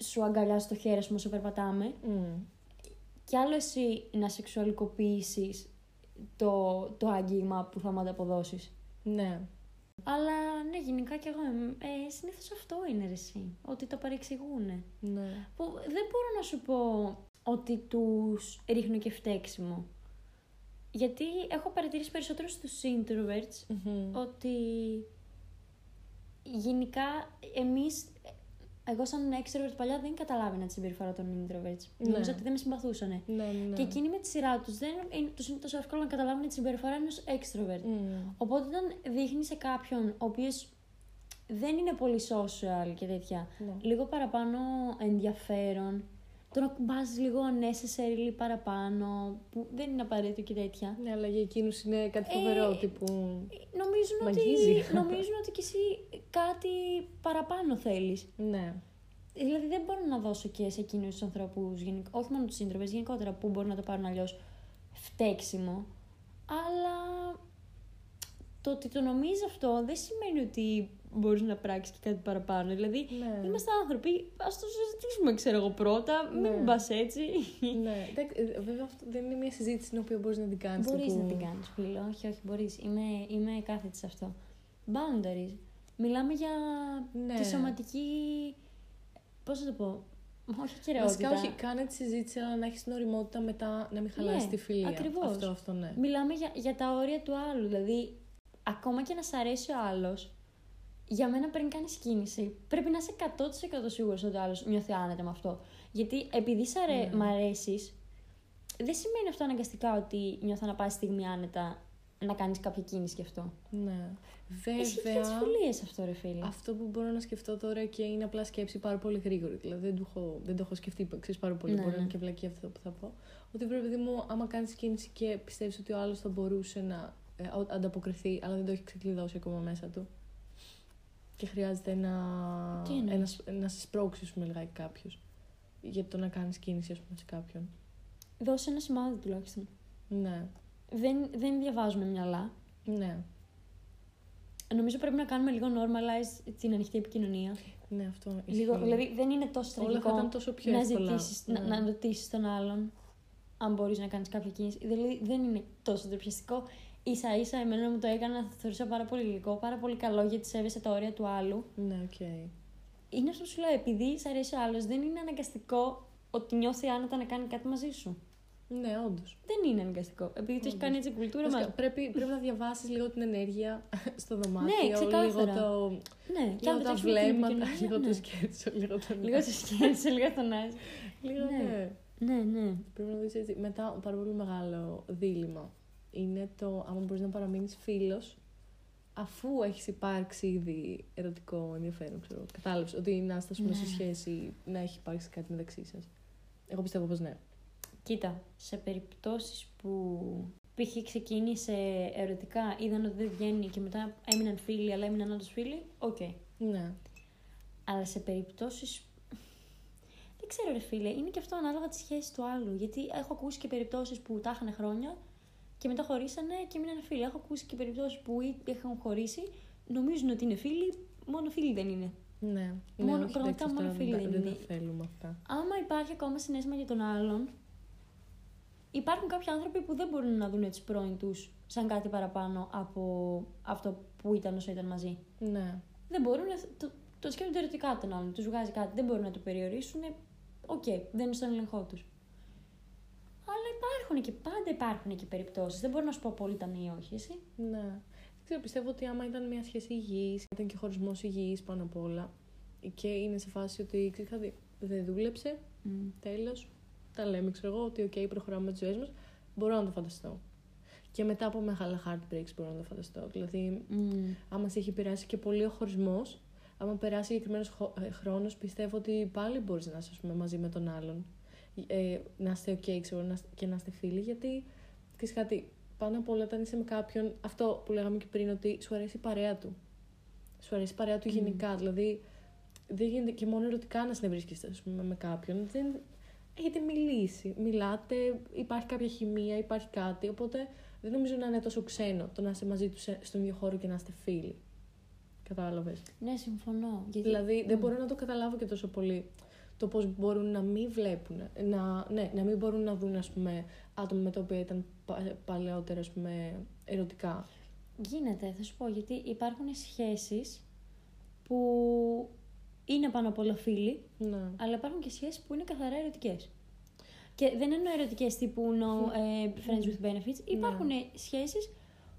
σου αγκαλιάσει το χέρι, α πούμε, όσο περπατάμε. Μμ. Και άλλο εσύ να σεξουαλικοποιήσεις το, το άγγιγμα που θα μου ανταποδώσεις. Ναι. Αλλά ναι, γενικά κι εγώ. Ε, Συνήθως αυτό είναι ρε, εσύ. Ότι το παρεξηγούν. Ναι. Που δεν μπορώ να σου πω ότι τους ρίχνω και φταίξιμο. Γιατί έχω παρατηρήσει περισσότερο στους introverts Μμμ. ότι γενικά εμείς, εγώ σαν extrovert παλιά δεν καταλάβαινα τη συμπεριφορά των introverts. Ναι. Νομίζω ότι δεν με συμπαθούσαν. Ναι, ναι. Και εκείνοι με τη σειρά τους δεν είναι, τους είναι τόσο εύκολο να καταλάβουν τη συμπεριφορά ενός extrovert. Μμ. Οπότε όταν δείχνεις σε κάποιον ο οποίος δεν είναι πολύ social και τέτοια, Ναι. λίγο παραπάνω ενδιαφέρον, τον ακουμπάς λίγο unnecessarily παραπάνω, που δεν είναι απαραίτητο και τέτοια. Ναι, αλλά για εκείνους είναι κάτι φοβερό. Ε, τύπου... Νομίζουν Μαγίζει. ότι, [laughs] νομίζουν ότι κι εσύ κάτι παραπάνω θέλεις. Ναι. Δηλαδή δεν μπορώ να δώσω και σε εκείνους τους ανθρώπους, όχι μόνο τους σύντροφε, γενικότερα που μπορεί να το πάρουν αλλιώς φταίξιμο. Αλλά το ότι το νομίζεις αυτό δεν σημαίνει ότι μπορείς να πράξεις και κάτι παραπάνω. Δηλαδή Ναι. είμαστε άνθρωποι, ας το συζητήσουμε, ξέρω εγώ πρώτα. Ναι. Μην πα έτσι. ναι. Εντάξει, ε, βέβαια αυτό δεν είναι μια συζήτηση την οποία μπορείς να την κάνεις. Μπορείς να την κάνεις, φίλο. Όχι, όχι, μπορείς. Είμαι, είμαι κάθετη σε αυτό. Boundaries. Μιλάμε για Ναι. τη σωματική. Πώς να το πω. Όχι Βασικά, κυριότητα. όχι, κάνε τη συζήτηση, αλλά να έχεις την οριμότητα μετά να μην χαλάσεις Ναι, τη φιλία. ακριβώς. Αυτό, αυτό, ναι. Μιλάμε για, για τα όρια του άλλου. Δηλαδή, ακόμα και να σ' αρέσει ο άλλος, για μένα πριν κάνεις κίνηση, πρέπει να είσαι 100% σίγουρος ότι ο άλλος νιώθει άνετα με αυτό. Γιατί επειδή σ' αρέ... Ναι. μ' αρέσεις, δεν σημαίνει αυτό αναγκαστικά ότι νιώθω να πάει στιγμή άνετα να κάνεις κάποια κίνηση γι' αυτό. ναι. Εσύ και Βέβαια, τι φιλίες αυτό, ρε φίλε. αυτό που μπορώ να σκεφτώ τώρα και είναι απλά σκέψη πάρα πολύ γρήγορη. Δηλαδή δεν το έχω, δεν το έχω σκεφτεί ξέρεις, πάρα πολύ. Ναι, μπορεί να είναι ναι. και βλακή αυτό που θα πω. Ότι πρέπει, παιδί μου, άμα κάνεις κίνηση και πιστεύεις ότι ο άλλος θα μπορούσε να ε, ο- ανταποκριθεί, αλλά δεν το έχει ξεκλειδώσει ακόμα μέσα του. Και χρειάζεται να, Τι εννοείς; ένα, να σε σπρώξει, ας πούμε, λιγάκι κάποιος. Για το να κάνεις κίνηση, ας πούμε, σε κάποιον. Δώσε ένα σημάδι τουλάχιστον. Ναι. Δεν, δεν διαβάζουμε μυαλά. Ναι. Νομίζω πρέπει να κάνουμε λίγο normalize την ανοιχτή επικοινωνία. Ναι, αυτό Λίγο, ισχύει. δηλαδή δεν είναι τόσο Όλα τραγικό θα ήταν τόσο πιο να εύκολα. ζητήσεις, να, Ναι. να ρωτήσεις τον άλλον αν μπορείς να κάνεις κάποια κίνηση. Δηλαδή δεν είναι τόσο τροπιαστικό. Ίσα ίσα εμένα να μου το έκαναν, θα το θεωρούσα πάρα πολύ γλυκό, πάρα πολύ καλό γιατί σέβεσαι τα όρια του άλλου. Ναι, οκ. Είναι αυτό που σου λέω, επειδή σ' αρέσει ο άλλος, δεν είναι αναγκαστικό ότι νιώθει άνετα να κάνει κάτι μαζί σου. Ναι, όντως. Δεν είναι αναγκαστικό. Επειδή το έχει Όντως. κάνει έτσι η κουλτούρα Βασικά, μας. πρέπει, πρέπει να διαβάσεις λίγο την ενέργεια [laughs] στο δωμάτιο. Ναι, ξεκάθαρα. Λίγο, το, Ναι, και λίγο αν δεν τα το έχεις με την βλέμματα, επικοινωνία, λίγο ναι. το σκέρτσο, λίγο το Λίγο το σκέρτσο, λίγο το νάζι. Λίγο, Ναι. ναι. Ναι, ναι. Πρέπει να δεις έτσι. Μετά, πάρα πολύ μεγάλο δίλημμα είναι το άμα μπορείς να παραμείνεις φίλος αφού έχεις υπάρξει ήδη ερωτικό ενδιαφέρον, ξέρω. Κατάλαβες ότι να είστε ας πούμε, σε Ναι. σχέση, να έχει υπάρξει κάτι μεταξύ σας. Εγώ πιστεύω πως ναι. Κοίτα, σε περιπτώσεις που π.χ. ξεκίνησε ερωτικά, είδαν ότι δεν βγαίνει και μετά έμειναν φίλοι, αλλά έμειναν όντως φίλοι, οκ. Ναι. Αλλά σε περιπτώσεις... Δεν ξέρω ρε φίλε, είναι και αυτό ανάλογα τη σχέση του άλλου. Γιατί έχω ακούσει και περιπτώσεις που τα είχαν χρόνια και μετά χωρίσανε και μείνανε φίλοι. Έχω ακούσει και περιπτώσεις που ή- είχαν χωρίσει, νομίζουν ότι είναι φίλοι, μόνο φίλοι δεν είναι. Ναι. Μόνο- ναι, όχι, πραγματικά εντάξει, μόνο αυτά φίλοι δεν, δεν δεν είναι. τα θέλουμε αυτά. Άμα υπάρχει ακόμα συνέστημα για τον άλλον, υπάρχουν κάποιοι άνθρωποι που δεν μπορούν να δουν τις πρώην τους σαν κάτι παραπάνω από αυτό που ήταν όσο ήταν μαζί. Ναι. Δεν μπορούν να. Το, το σκέφτονται ερωτικά τον άλλον, τους βγάζει κάτι. Δεν μπορούν να το περιορίσουν. Οκ, δεν είναι στον έλεγχό τους. Αλλά υπάρχουν και πάντα υπάρχουν και περιπτώσεις. Δεν μπορώ να σου πω απόλυτα ναι ή όχι, εσύ. Ναι. Δεν ξέρω, πιστεύω ότι άμα ήταν μια σχέση υγιής, ήταν και χωρισμός υγιής πάνω απ' όλα και είναι σε φάση ότι ξέρεις κάτι, δεν δούλεψε, τέλος, τα λέμε, ξέρω εγώ, ότι οκ, προχωράμε με τις ζωές μας, μπορώ να το φανταστώ. Και μετά από μεγάλα heartbreaks μπορώ να το φανταστώ. Δηλαδή, Mm. άμα σε έχει περάσει και πολύ ο χωρισμός, άμα περάσει συγκεκριμένος χρόνος, πιστεύω ότι πάλι μπορείς να είσαι ας πούμε, μαζί με τον άλλον. Ε, να είστε OK, ξέρω, να, και να είστε φίλοι, γιατί ξέρεις κάτι, πάνω απ' όλα όταν είσαι με κάποιον, αυτό που λέγαμε και πριν, ότι σου αρέσει η παρέα του. Σου αρέσει η παρέα του Μμ. γενικά. Δηλαδή, δεν γίνεται και μόνο ερωτικά να συνευρίσκεστε ας πούμε, με κάποιον. Δεν... Έχετε μιλήσει, μιλάτε, υπάρχει κάποια χημεία, υπάρχει κάτι. Οπότε δεν νομίζω να είναι τόσο ξένο το να είστε μαζί τους σε- στον ίδιο χώρο και να είστε φίλοι. Κατάλαβες; Ναι, συμφωνώ. Γιατί... Δηλαδή, δεν Μμ. μπορώ να το καταλάβω και τόσο πολύ το πώς μπορούν να μην βλέπουν, να, ναι, να μην μπορούν να δουν ας πούμε, άτομα με τα οποία ήταν πα- παλαιότερα ας πούμε, ερωτικά. Γίνεται, θα σου πω, γιατί υπάρχουν σχέσεις που είναι πάνω απ' όλα φίλοι, Ναι. αλλά υπάρχουν και σχέσεις που είναι καθαρά ερωτικές. Και δεν εννοώ ερωτικές τύπου no, ε, friends with benefits. Υπάρχουν σχέσεις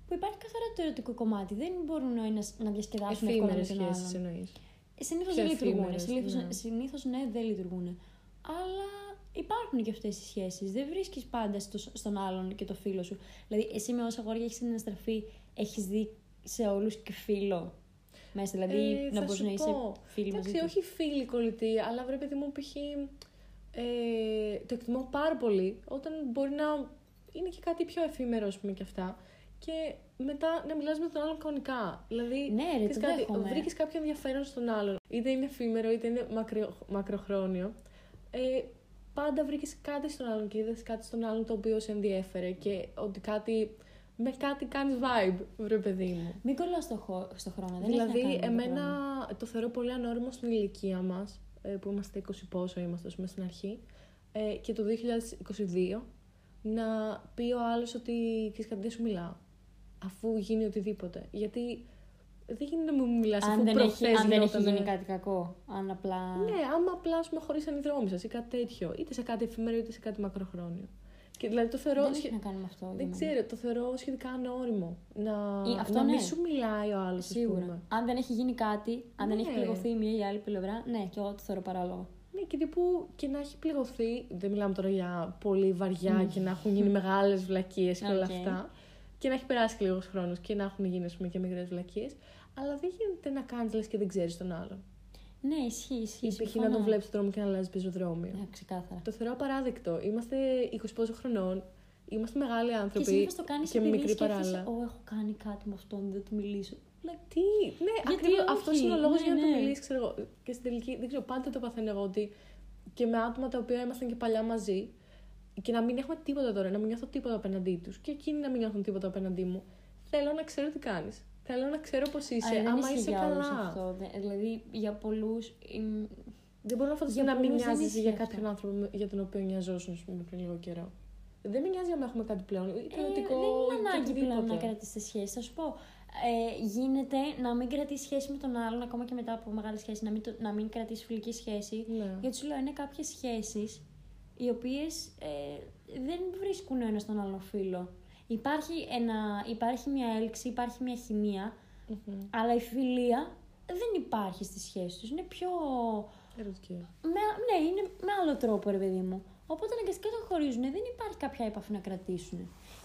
που υπάρχει καθαρά το ερωτικό κομμάτι. Δεν μπορούν ο ένας να διασκεδάσουν εύκολα με Εφήμερες τον σχέσεις άλλον. εννοείς. Συνήθως Πιο δεν λειτουργούν. εφήμερες, Συνήθως, ναι. συνήθως ναι, δεν λειτουργούν. Αλλά υπάρχουν και αυτές οι σχέσεις. Δεν βρίσκεις πάντα στο, στον άλλον και το φίλο σου. Δηλαδή, εσύ με όσα αγόρια έχεις συναστραφεί, έχεις δει σε όλους και φίλο. Μέσα, δηλαδή Ε, να θα μπορείς σου να είσαι πω. φίλη μαζί Εντάξει, του. όχι φίλοι κολλητοί, αλλά βρε παιδί μου π.χ. Ε, το εκτιμώ πάρα πολύ όταν μπορεί να είναι και κάτι πιο εφήμερο, ας πούμε, και αυτά. Και μετά να μιλάς με τον άλλον κανονικά. Δηλαδή, Ναι, ρε, ξέρεις το κάτι, δέχομαι. βρήκες κάποιο ενδιαφέρον στον άλλον. Είτε είναι εφήμερο, είτε είναι μακριο, μακροχρόνιο. Ε, πάντα βρήκες κάτι στον άλλον και είδες κάτι στον άλλον το οποίο σε ενδιέφερε και ότι κάτι, με κάτι κάνεις vibe, βρε παιδί μου. Μην κολλάς στο, χω- στο χρόνο. Δεν έχει να Δηλαδή, κάνει με το εμένα χρόνο. το θεωρώ πολύ ανώριμο στην ηλικία μας, που είμαστε 20 πόσο είμαστε, ας πούμε, στην αρχή, ε, και το 2022, να πει ο άλλος ότι ξέρεις κάτι, δεν σου μιλάω. Αφού γίνει οτιδήποτε. Γιατί δεν γίνεται να μου μιλάς αφού Αν, δεν έχει, προχθές αν δεν έχει γινότανε- γίνει κάτι κακό. Αν απλά. Ναι, άμα απλά ας πούμε, χωρίσαν οι δρόμοι σα ή κάτι τέτοιο. Είτε σε κάτι εφημερίο είτε σε κάτι μακροχρόνιο. Και δηλαδή το θεωρώ. δεν σχε- έχει να κάνει με αυτό. για Δεν μένα. ξέρω, το θεωρώ σχετικά ανώριμο. Να, Ή αυτό να μην ναι. σου μιλάει ο άλλος, Σίγουρα. πούμε. Αν δεν έχει γίνει κάτι, αν δεν Ναι. έχει πληγωθεί η μία ή η άλλη πλευρά, ναι, και εγώ το θεωρώ παράλογο. Ναι, και τύπου και να έχει πληγωθεί. Δεν μιλάμε τώρα για πολύ βαριά και να έχουν γίνει μεγάλες βλακίες και όλα Οκ. αυτά. Και να έχει περάσει και λίγος χρόνος και να έχουν γίνει ας πούμε, και μικρές βλακίες. Αλλά δεν γίνεται να κάνεις λες και δεν ξέρεις τον άλλον. Ναι, ισχύει, ισχύει. Ή π.χ. να συμφωνώ. τον βλέπεις στον δρόμο και να αλλάζει πεζοδρόμιο. Ναι, ξεκάθαρα. Το θεωρώ απαράδεκτο. Είμαστε 20 πόσο χρονών. Είμαστε μεγάλοι Και άνθρωποι. συνήθως το κάνεις και επειδή μικροί σκέφτεσαι, παράλληλα. Ω, έχω κάνει κάτι με αυτόν, δεν του μιλήσω. Like, Τι, ναι, Γιατί ακριβώς. όχι, Αυτός είναι ο λόγος ναι, για να ναι. το μιλήσεις, ξέρω εγώ. Και στην τελική, δεν ξέρω, πάντα το παθαίνω εγώ ότι και με άτομα τα οποία ήμασταν και παλιά μαζί και να μην έχουμε τίποτα τώρα, να μην νιώθω τίποτα απέναντί τους και εκείνοι να μην νιώθουν τίποτα απέναντί μου. Θέλω να ξέρω τι κάνεις. Θέλω να ξέρω πώς είσαι, Αλλά δεν άμα ισχύει είσαι για όλους καλά. αυτό. Δε- Δηλαδή, για πολλούς. Δεν μπορώ να φανταστώ Για να μην πολλούς δεν νοιάζει ισχύει για αυτό. κάποιον άνθρωπο με- για τον οποίο νοιαζόσουν ας πούμε, πριν λίγο καιρό. Δεν με νοιάζει αν έχουμε κάτι πλέον. Είτε Ε, ερωτικό, δεν είναι είτε ανάγκη πλέον να οτιδήποτε. κρατήσετε σχέση. Θα σου πω. Ε, γίνεται να μην κρατήσεις σχέση με τον άλλον, ακόμα και μετά από μεγάλη σχέση, να μην, το- να μην κρατήσεις φιλική σχέση. Ναι. Γιατί σου λέω, είναι κάποιες σχέσεις οι οποίες ε, δεν βρίσκουν ο ένας τον άλλον φίλο. Υπάρχει, ένα, υπάρχει μια έλξη, υπάρχει μια χημεία, Μμμ. αλλά η φιλία δεν υπάρχει στη σχέση τους. Είναι πιο. Ερωτική. Με, ναι, είναι με άλλο τρόπο, ρε παιδί μου. Οπότε αναγκαστικά όταν χωρίζουν δεν υπάρχει κάποια έπαφη να κρατήσουν.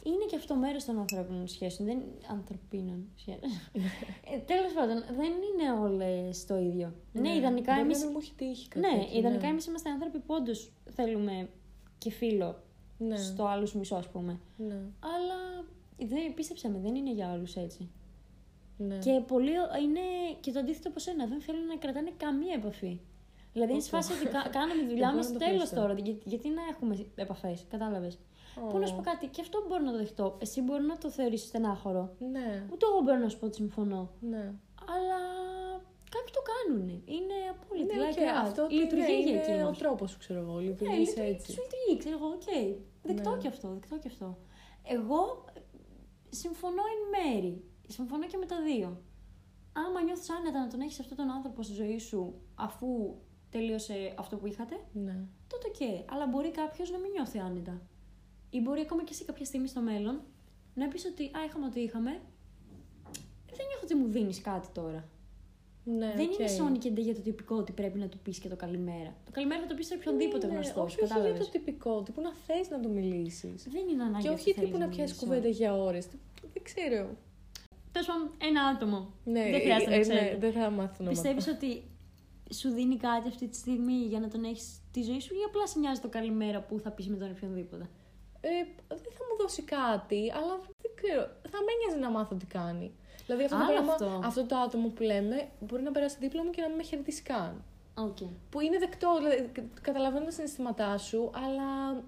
είναι και αυτό μέρος των ανθρώπινων σχέσεων. Δεν... Ανθρωπίνων σχέσεων. [laughs] ε, Τέλος πάντων, δεν είναι όλες το ίδιο. Ναι, ιδανικά Μπορεί εμεί. να μην μου έχει τύχει κάτι Ναι, τέτοιο, ιδανικά εμείς είμαστε άνθρωποι που όντως θέλουμε και φίλο Ναι. στο άλλο μισό, ας πούμε. Ναι. Αλλά δεν, πίστεψε με, δεν είναι για όλους έτσι. Ναι. Και πολλοί είναι και το αντίθετο από σένα. Δεν θέλουν να κρατάνε καμία επαφή. Δηλαδή, είναι σε φάση ότι κα- κάναμε τη [laughs] δουλειά Δεν μας μπορώ να το τέλος φανταστώ. τώρα. Για- γιατί να έχουμε επαφές, κατάλαβες; Που να σου πω κάτι, και αυτό μπορώ να το δεχτώ. Εσύ μπορεί να το θεωρήσεις στενάχωρο. Ναι. Ούτε εγώ μπορώ να σου πω ότι συμφωνώ. Ναι. Αλλά κάποιοι το κάνουν. Είναι απόλυτη. Ναι, like οκ, that. αυτό λειτουργεί είναι, για είναι εκείνους. ο τρόπος σου, ξέρω εγώ. Ναι, Λειτουργείς λειτουργεί, έτσι. Σου λειτουργεί, ξέρω εγώ, οκ. Δεκτό Ναι. και αυτό, δεκτό και αυτό. Εγώ ε, συμφωνώ εν μέρει. Συμφωνώ και με τα δύο. Άμα νιώθεις άνετα να τον έχεις αυτόν τον άνθρωπο στη ζωή σου αφού τελείωσε αυτό που είχατε, Ναι. τότε οκ. Αλλά μπορεί κάποιος να μην νιώθει άνετα. Ή μπορεί ακόμα και εσύ κάποια στιγμή στο μέλλον να πεις ότι Α, είχαμε ό,τι είχαμε. Δεν νιώθω ότι μου δίνεις κάτι τώρα. Ναι, δεν οκ. είναι σώνει και ντε για το τυπικό ότι πρέπει να του πεις και το καλημέρα. Το καλημέρα θα το πεις σε οποιονδήποτε Ναι, γνωστό. Όχι, όχι για Κατάλαβε. το τυπικό. Τύπου να θες να του μιλήσεις. Δεν είναι ανάγκη. Και ότι όχι θέλεις τύπου να πιάσει μιλήσεις. κουβέντα για ώρες. Δεν ξέρω. Τέλος πάντων, ένα άτομο. Ναι, δεν χρειάζεται ε, να ε, ξέρετε. ναι, δεν θα μάθω να Πιστεύεις ότι σου δίνει κάτι αυτή τη στιγμή για να τον έχεις τη ζωή σου ή απλά σε νοιάζει το καλημέρα που θα πεις με τον οποιονδήποτε; Ε, δεν θα μου δώσει κάτι, αλλά δεν ξέρω. Θα με νοιάζει να μάθω τι κάνει. Δηλαδή αυτό το, Άλλο πράγμα, αυτό. αυτό το άτομο που λέμε μπορεί να περάσει δίπλα μου και να μην με χαιρετήσει καν. Okay. Που είναι δεκτό, δηλαδή καταλαβαίνω τα συναισθήματά σου, αλλά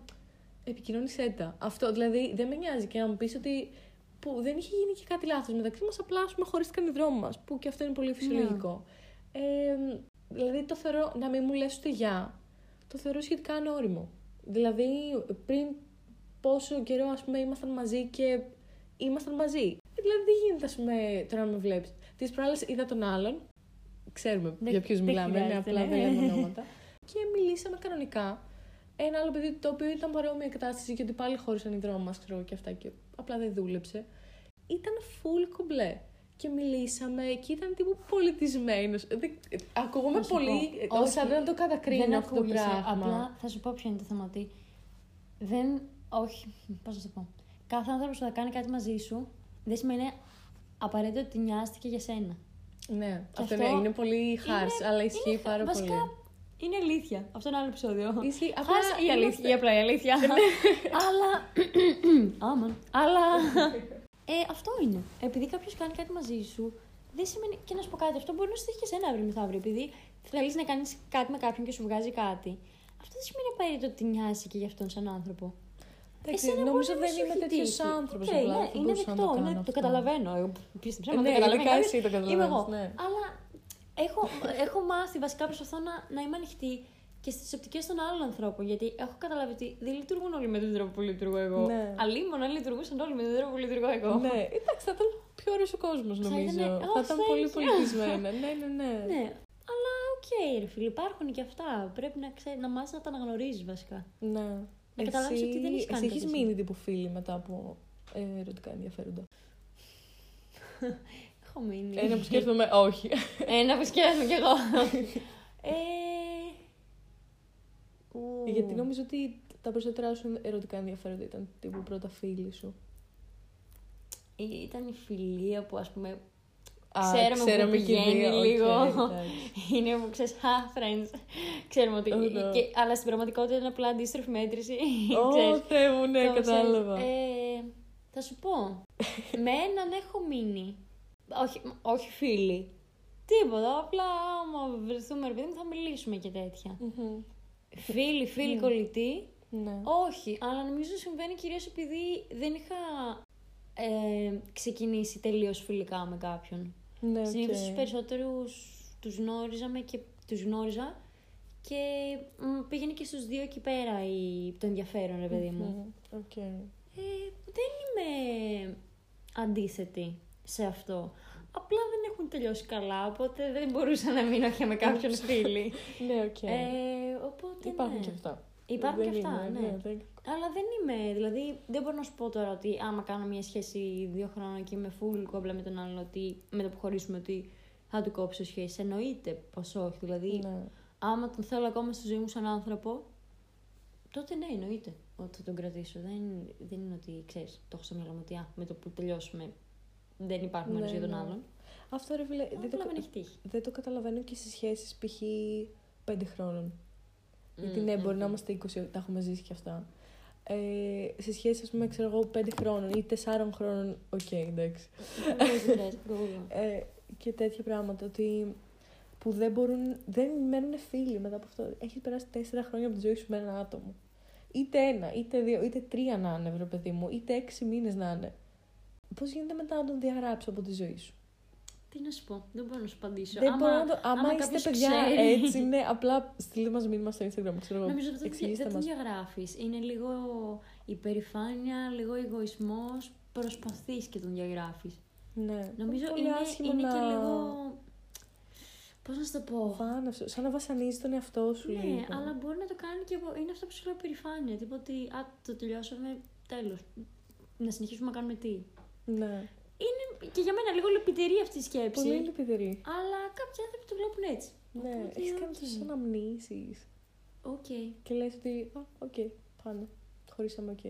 επικοινώνησέ τα. Αυτό δηλαδή δεν με νοιάζει και να μου πεις ότι που δεν είχε γίνει και κάτι λάθος μεταξύ μας, απλά ας πούμε χωρίστηκαν οι δρόμοι μας. Που και αυτό είναι πολύ φυσιολογικό. Ε, δηλαδή το θεωρώ να μην μου λες ούτε γεια, το θεωρώ σχετικά ανώριμο. Δηλαδή πριν πόσο καιρό ας πούμε ήμασταν μαζί και ήμασταν μαζί. Δηλαδή δεν γίνεται ας πούμε τώρα να με βλέπεις. Τις προάλλες είδα τον άλλον, ξέρουμε Δεν- για ποιους δεν μιλάμε, είναι χρειάζεται, απλά ναι. δεν λέμε [laughs] ονόματα. και μιλήσαμε κανονικά. Ένα άλλο παιδί το οποίο ήταν παρόμοια κατάσταση και ότι πάλι χώρισαν οι δρόμοι μας, ξέρω και αυτά και απλά δεν δούλεψε. Ήταν full κομπλέ. Και μιλήσαμε και ήταν τύπου πολιτισμένος. Ακούγομαι Να σου πολύ. πω, ε, όχι, σαν να το κατακρίνω δεν αυτό το ακούγεσαι, πράγμα. Απλά θα σου πω ποιο είναι το θέμα. Ότι δεν. Όχι, πώς να το πω. Κάθε άνθρωπος που θα κάνει κάτι μαζί σου δεν σημαίνει απαραίτητο ότι νοιάστηκε για σένα. Ναι, Και αυτό, αυτό ναι, είναι πολύ harsh, είναι- αλλά ισχύει είναι- πάρα βασικά, πολύ. Είναι αλήθεια. Αυτό είναι άλλο επεισόδιο. Ισχύει. Απλά Harsh η αλήθεια. είμαστε- Ή απλά η αλήθεια. [laughs] Αλλά. [clears throat] Άμαν. Αλλά. [laughs] Ε, αυτό είναι. Επειδή κάποιος κάνει κάτι μαζί σου, δεν σημαίνει. Και να σου πω κάτι, αυτό μπορεί να σου τύχει και εσένα αύριο μεθαύριο. Επειδή θέλεις να κάνεις κάτι με κάποιον και σου βγάζει κάτι. Αυτό δεν σημαίνει απαραίτητο ότι νοιάζει και για αυτόν σαν άνθρωπο. Εντάξει, Εσένα νομίζω μπορεί να δεν σου είμαι έχει τέτοιος τύχει. άνθρωπος. Οκ, ναι, είναι δεκτό. είναι- το καταλαβαίνω. Εγώ πίστεψα Ε, να ναι, το καταλαβαίνω. ειδικά κάποιος, εσύ το καταλαβαίνεις, Είμαι εγώ. ναι. Αλλά έχω, έχω μάθει, βασικά προσπαθώ να, να είμαι ανοιχτή και στις οπτικές των άλλων ανθρώπων. Γιατί έχω καταλάβει ότι δεν λειτουργούν όλοι με τον τρόπο που λειτουργώ εγώ. Ναι. Αλίμονο αν λειτουργούσαν όλοι με τον τρόπο που λειτουργώ εγώ. Ναι, εντάξει, θα ήταν πιο ωραίος ο κόσμος νομίζω. ήτανε- Θα Oh, ήταν thank πολύ you. πολιτισμένα. ναι, ναι, ναι. [laughs] Ναι. Αλλά οκ, ρε φίλε, υπάρχουν και αυτά. Πρέπει να, ξέρει, να μάθει να τα αναγνωρίζεις βασικά. ναι. Να καταλάβεις ότι δεν έχεις κάνει Εσύ έχεις κάτι μείνει τύπου φίλη μετά από ε, ερωτικά ενδιαφέροντα. [laughs] Έχω μείνει. Ένα που σκέφτομαι, όχι. Ένα που σκέφτομαι κι εγώ. [laughs] ε... ου. Γιατί νομίζω ότι τα περισσότερα σου ερωτικά ενδιαφέροντα ήταν τύπου πρώτα φίλη σου. Ήταν η φιλία που ας πούμε Α, Ξέραμε που και πηγαίνει δύο, οκ, λίγο. εντάξει. [laughs] είναι που ξέρεις, ha, friends. Ξέρουμε ότι... Oh, no. και, αλλά στην πραγματικότητα είναι απλά αντίστροφη μέτρηση. Ω, [laughs] ξέρεις. Θεέ μου, ναι, Το ξέρεις. κατάλαβα. Ε, θα σου πω. [laughs] με έναν έχω μείνει. Όχι, όχι φίλοι. Τίποτα. Απλά άμα βρεθούμε, ρε παιδί μου, θα μιλήσουμε και τέτοια. Μμμ. Φίλοι, φίλοι, κολλητοί. Ναι. Όχι, αλλά νομίζω συμβαίνει κυρίως επειδή δεν είχα ε, ξεκινήσει τελείως φιλικά με κάποιον. Ναι, οκ. Συνήθως τους περισσότερους τους γνώριζαμε και τους γνώριζα και μ, πήγαινε και στους δύο εκεί πέρα η, το ενδιαφέρον, ρε παιδί μου. Μμμ, οκ. Ε, δεν είμαι αντίθετη σε αυτό. Απλά δεν έχουν τελειώσει καλά, οπότε δεν μπορούσα να μείνω και με κάποιον φίλη. Ναι, οκ. ε, οπότε Υπάρχουν ναι. και αυτά; Υπάρχουν Δεν και αυτά, είναι, ναι. δεν- Αλλά δεν είμαι, δηλαδή δεν μπορώ να σου πω τώρα ότι άμα κάνω μια σχέση δύο χρόνων και είμαι full κομπλέ με τον άλλον, ότι με το που χωρίσουμε ότι θα του κόψω σχέση. Εννοείται πως όχι. Δηλαδή, Ναι. άμα τον θέλω ακόμα στη ζωή μου σαν άνθρωπο, τότε ναι, εννοείται ότι θα τον κρατήσω. Δεν, δεν είναι ότι ξέρεις, το έχω στο μυαλό μου ότι α, με το που τελειώσουμε δεν υπάρχουν Ναι, ένα για τον ναι. άλλον. Αυτό ρε φίλε, δεν το, Απλά κα- δεν έχει τύχει. δεν το καταλαβαίνω και σε σχέσεις π.χ. πέντε χρόνων. Γιατί Μμ, ναι, μπορεί οκ. να είμαστε 20, τα έχουμε ζήσει και αυτά. Ε, σε σχέση, ας πούμε, ξέρω εγώ, 5 χρόνων ή 4 χρόνων, οκ, εντάξει. Go with the rest, go with it. Ε, και τέτοια πράγματα. Ότι που δεν μπορούν, δεν μένουν φίλοι μετά από αυτό. Έχεις περάσει 4 χρόνια από τη ζωή σου με ένα άτομο. Είτε ένα, είτε δύο, είτε τρία να είναι, βρε παιδί μου, είτε έξι μήνες να είναι. Πώς γίνεται μετά να τον διαγράψει από τη ζωή σου; Τι να σου πω, δεν μπορώ να σου απαντήσω. Δεν Άμα- μπορώ να το. Άμα, άμα είστε κάποιος παιδιά ξέρει- έτσι, ναι, [laughs] απλά στείλτε μας μήνυμα στο Instagram. Ξέρω εγώ. Νομίζω ότι δεν, εξηγήστε δεν τον μας. διαγράφεις. Είναι λίγο υπερηφάνεια, λίγο εγωισμός. Προσπαθείς και τον διαγράφεις. Ναι. Νομίζω πολύ είναι, άσχημο είναι να... και λίγο. Πώς να σου το πω; Βάναυσο, σαν να βασανίζεις τον εαυτό σου Ναι, λίγο. αλλά μπορεί να το κάνει και από- είναι αυτό που σου λέω υπερηφάνεια. Τίποτα ότι α, το τελειώσαμε, τέλος. Να συνεχίσουμε να κάνουμε τι; Ναι. Είναι και για μένα λίγο λυπητερή αυτή η σκέψη. Πολύ λυπητερή. Αλλά κάποιοι άνθρωποι το βλέπουν έτσι. Ναι, Οπότε, έχεις κάνει οκ. τόσες αναμνήσεις. Οκ. Και λες ότι, α, οκ, πάνε. Χωρίσαμε, οκ.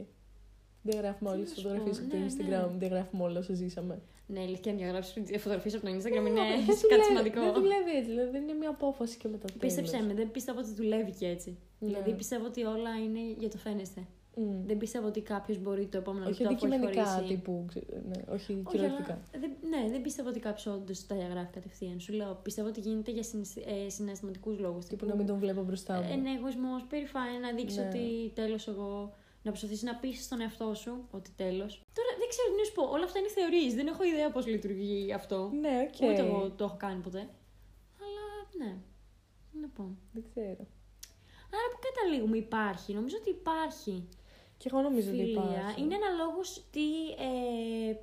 Δεν γράφουμε Τι όλες να τι σου φωτογραφίες πω, από το ναι, Instagram, ναι. δεν γράφουμε όλα όσα ζήσαμε. Ναι, αλήθεια, αν διαγράψεις φωτογραφίες από το Instagram Ναι, είναι δεν κάτι δουλεύει- σημαντικό. Δεν δουλεύει έτσι, δηλαδή δεν είναι μια απόφαση και μετά το Πίστεψέ τέλος. με, δεν πιστεύω ότι δουλεύει και έτσι. Ναι. Δηλαδή πιστεύω ότι όλα είναι για το φαίνεσθαι. Μμ. Δεν πιστεύω ότι κάποιος μπορεί το επόμενο Όχι λεπτό αφού έχει αντικειμενικά χωρίσει. τύπου, ξε- ναι, όχι Όχι, κυριολεκτικά. αλλά δεν, ναι, δεν πιστεύω ότι κάποιος όντως τα διαγράφει κατευθείαν. Σου λέω, πιστεύω ότι γίνεται για ε, συναισθηματικούς λόγους. Τύπου να μην τον βλέπω μπροστά μου. Ένα εγωισμός, περηφάνεια, να δείξει Ναι. ότι τέλος εγώ. Να προσπαθήσει να πείσεις τον εαυτό σου ότι τέλος. Τώρα δεν ξέρω τι να σου πω. Όλα αυτά είναι θεωρίες. Δεν έχω ιδέα πώς λειτουργεί αυτό. Ναι, οκ. Ούτε εγώ το έχω κάνει ποτέ. Αλλά ναι. Τι να πω. Δεν ξέρω. Άρα που καταλήγουμε υπάρχει. Νομίζω ότι υπάρχει. Και εγώ νομίζω ότι φιλία. υπάρχει. Είναι αναλόγως τι ε,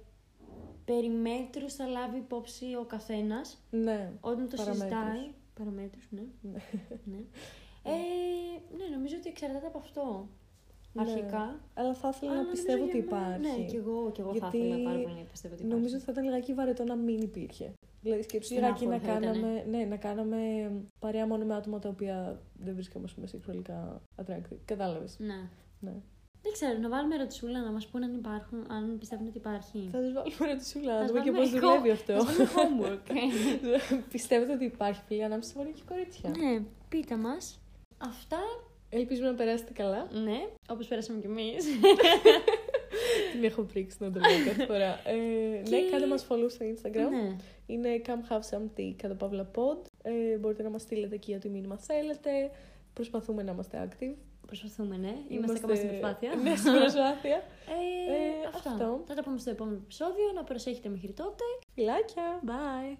περιμέτρους θα λάβει υπόψη ο καθένας Ναι. όταν το Παραμέτρους. συζητάει. Παραμέτρους, ναι. Ναι. ναι. Ε, ναι, νομίζω ότι εξαρτάται από αυτό. Ναι. Αρχικά. Αλλά θα ήθελα Αλλά να νομίζω πιστεύω για ότι μένα- υπάρχει. Ναι, και εγώ, και εγώ θα Γιατί ήθελα πάρα πολύ να πιστεύω ότι υπάρχει. Νομίζω ότι θα ήταν λιγάκι βαρετό να μην υπήρχε. Δηλαδή, σκέψου Στενάχωρο λιγάκι να θα ήτανε. κάναμε, ναι, να κάναμε παρέα μόνο με άτομα τα οποία δεν βρίσκαμε ας πούμε, σεξουαλικά attractive. Κατάλαβες. Ναι. Ναι. Δεν ξέρω, να βάλουμε ερωτησούλα να μας πούνε αν υπάρχουν, αν πιστεύουν ότι υπάρχει. Θα τους βάλουμε ρωτησούλα, να Θα δούμε και πώς βάλουμε δουλεύει ho- αυτό. Θα βάλουμε homework. [laughs] Πιστεύετε ότι υπάρχει φιλία ανάμεσα σε αγόρια και κορίτσια; ναι, πείτε μας. Αυτά, Ελπίζουμε να περάσετε καλά. ναι, όπως πέρασαμε κι εμείς. [laughs] Την έχω πρίξει να το λέω κάθε φορά. Ε, Και- Ναι, κάντε μας follow στο Instagram. ναι. Είναι come have some tea κατά παύλα pod. Ε, μπορείτε να μας στείλετε εκεί ό,τι μήνυμα θέλετε. Προσπαθούμε να είμαστε active. Προσπαθούμε, ναι. Είμαστε ακόμα στην προσπάθεια. Ναι, στην προσπάθεια. [laughs] Ε, Ε, αυτά. αυτό. Θα τα πούμε στο επόμενο επεισόδιο. Να προσέχετε μέχρι τότε. Φιλάκια! Bye.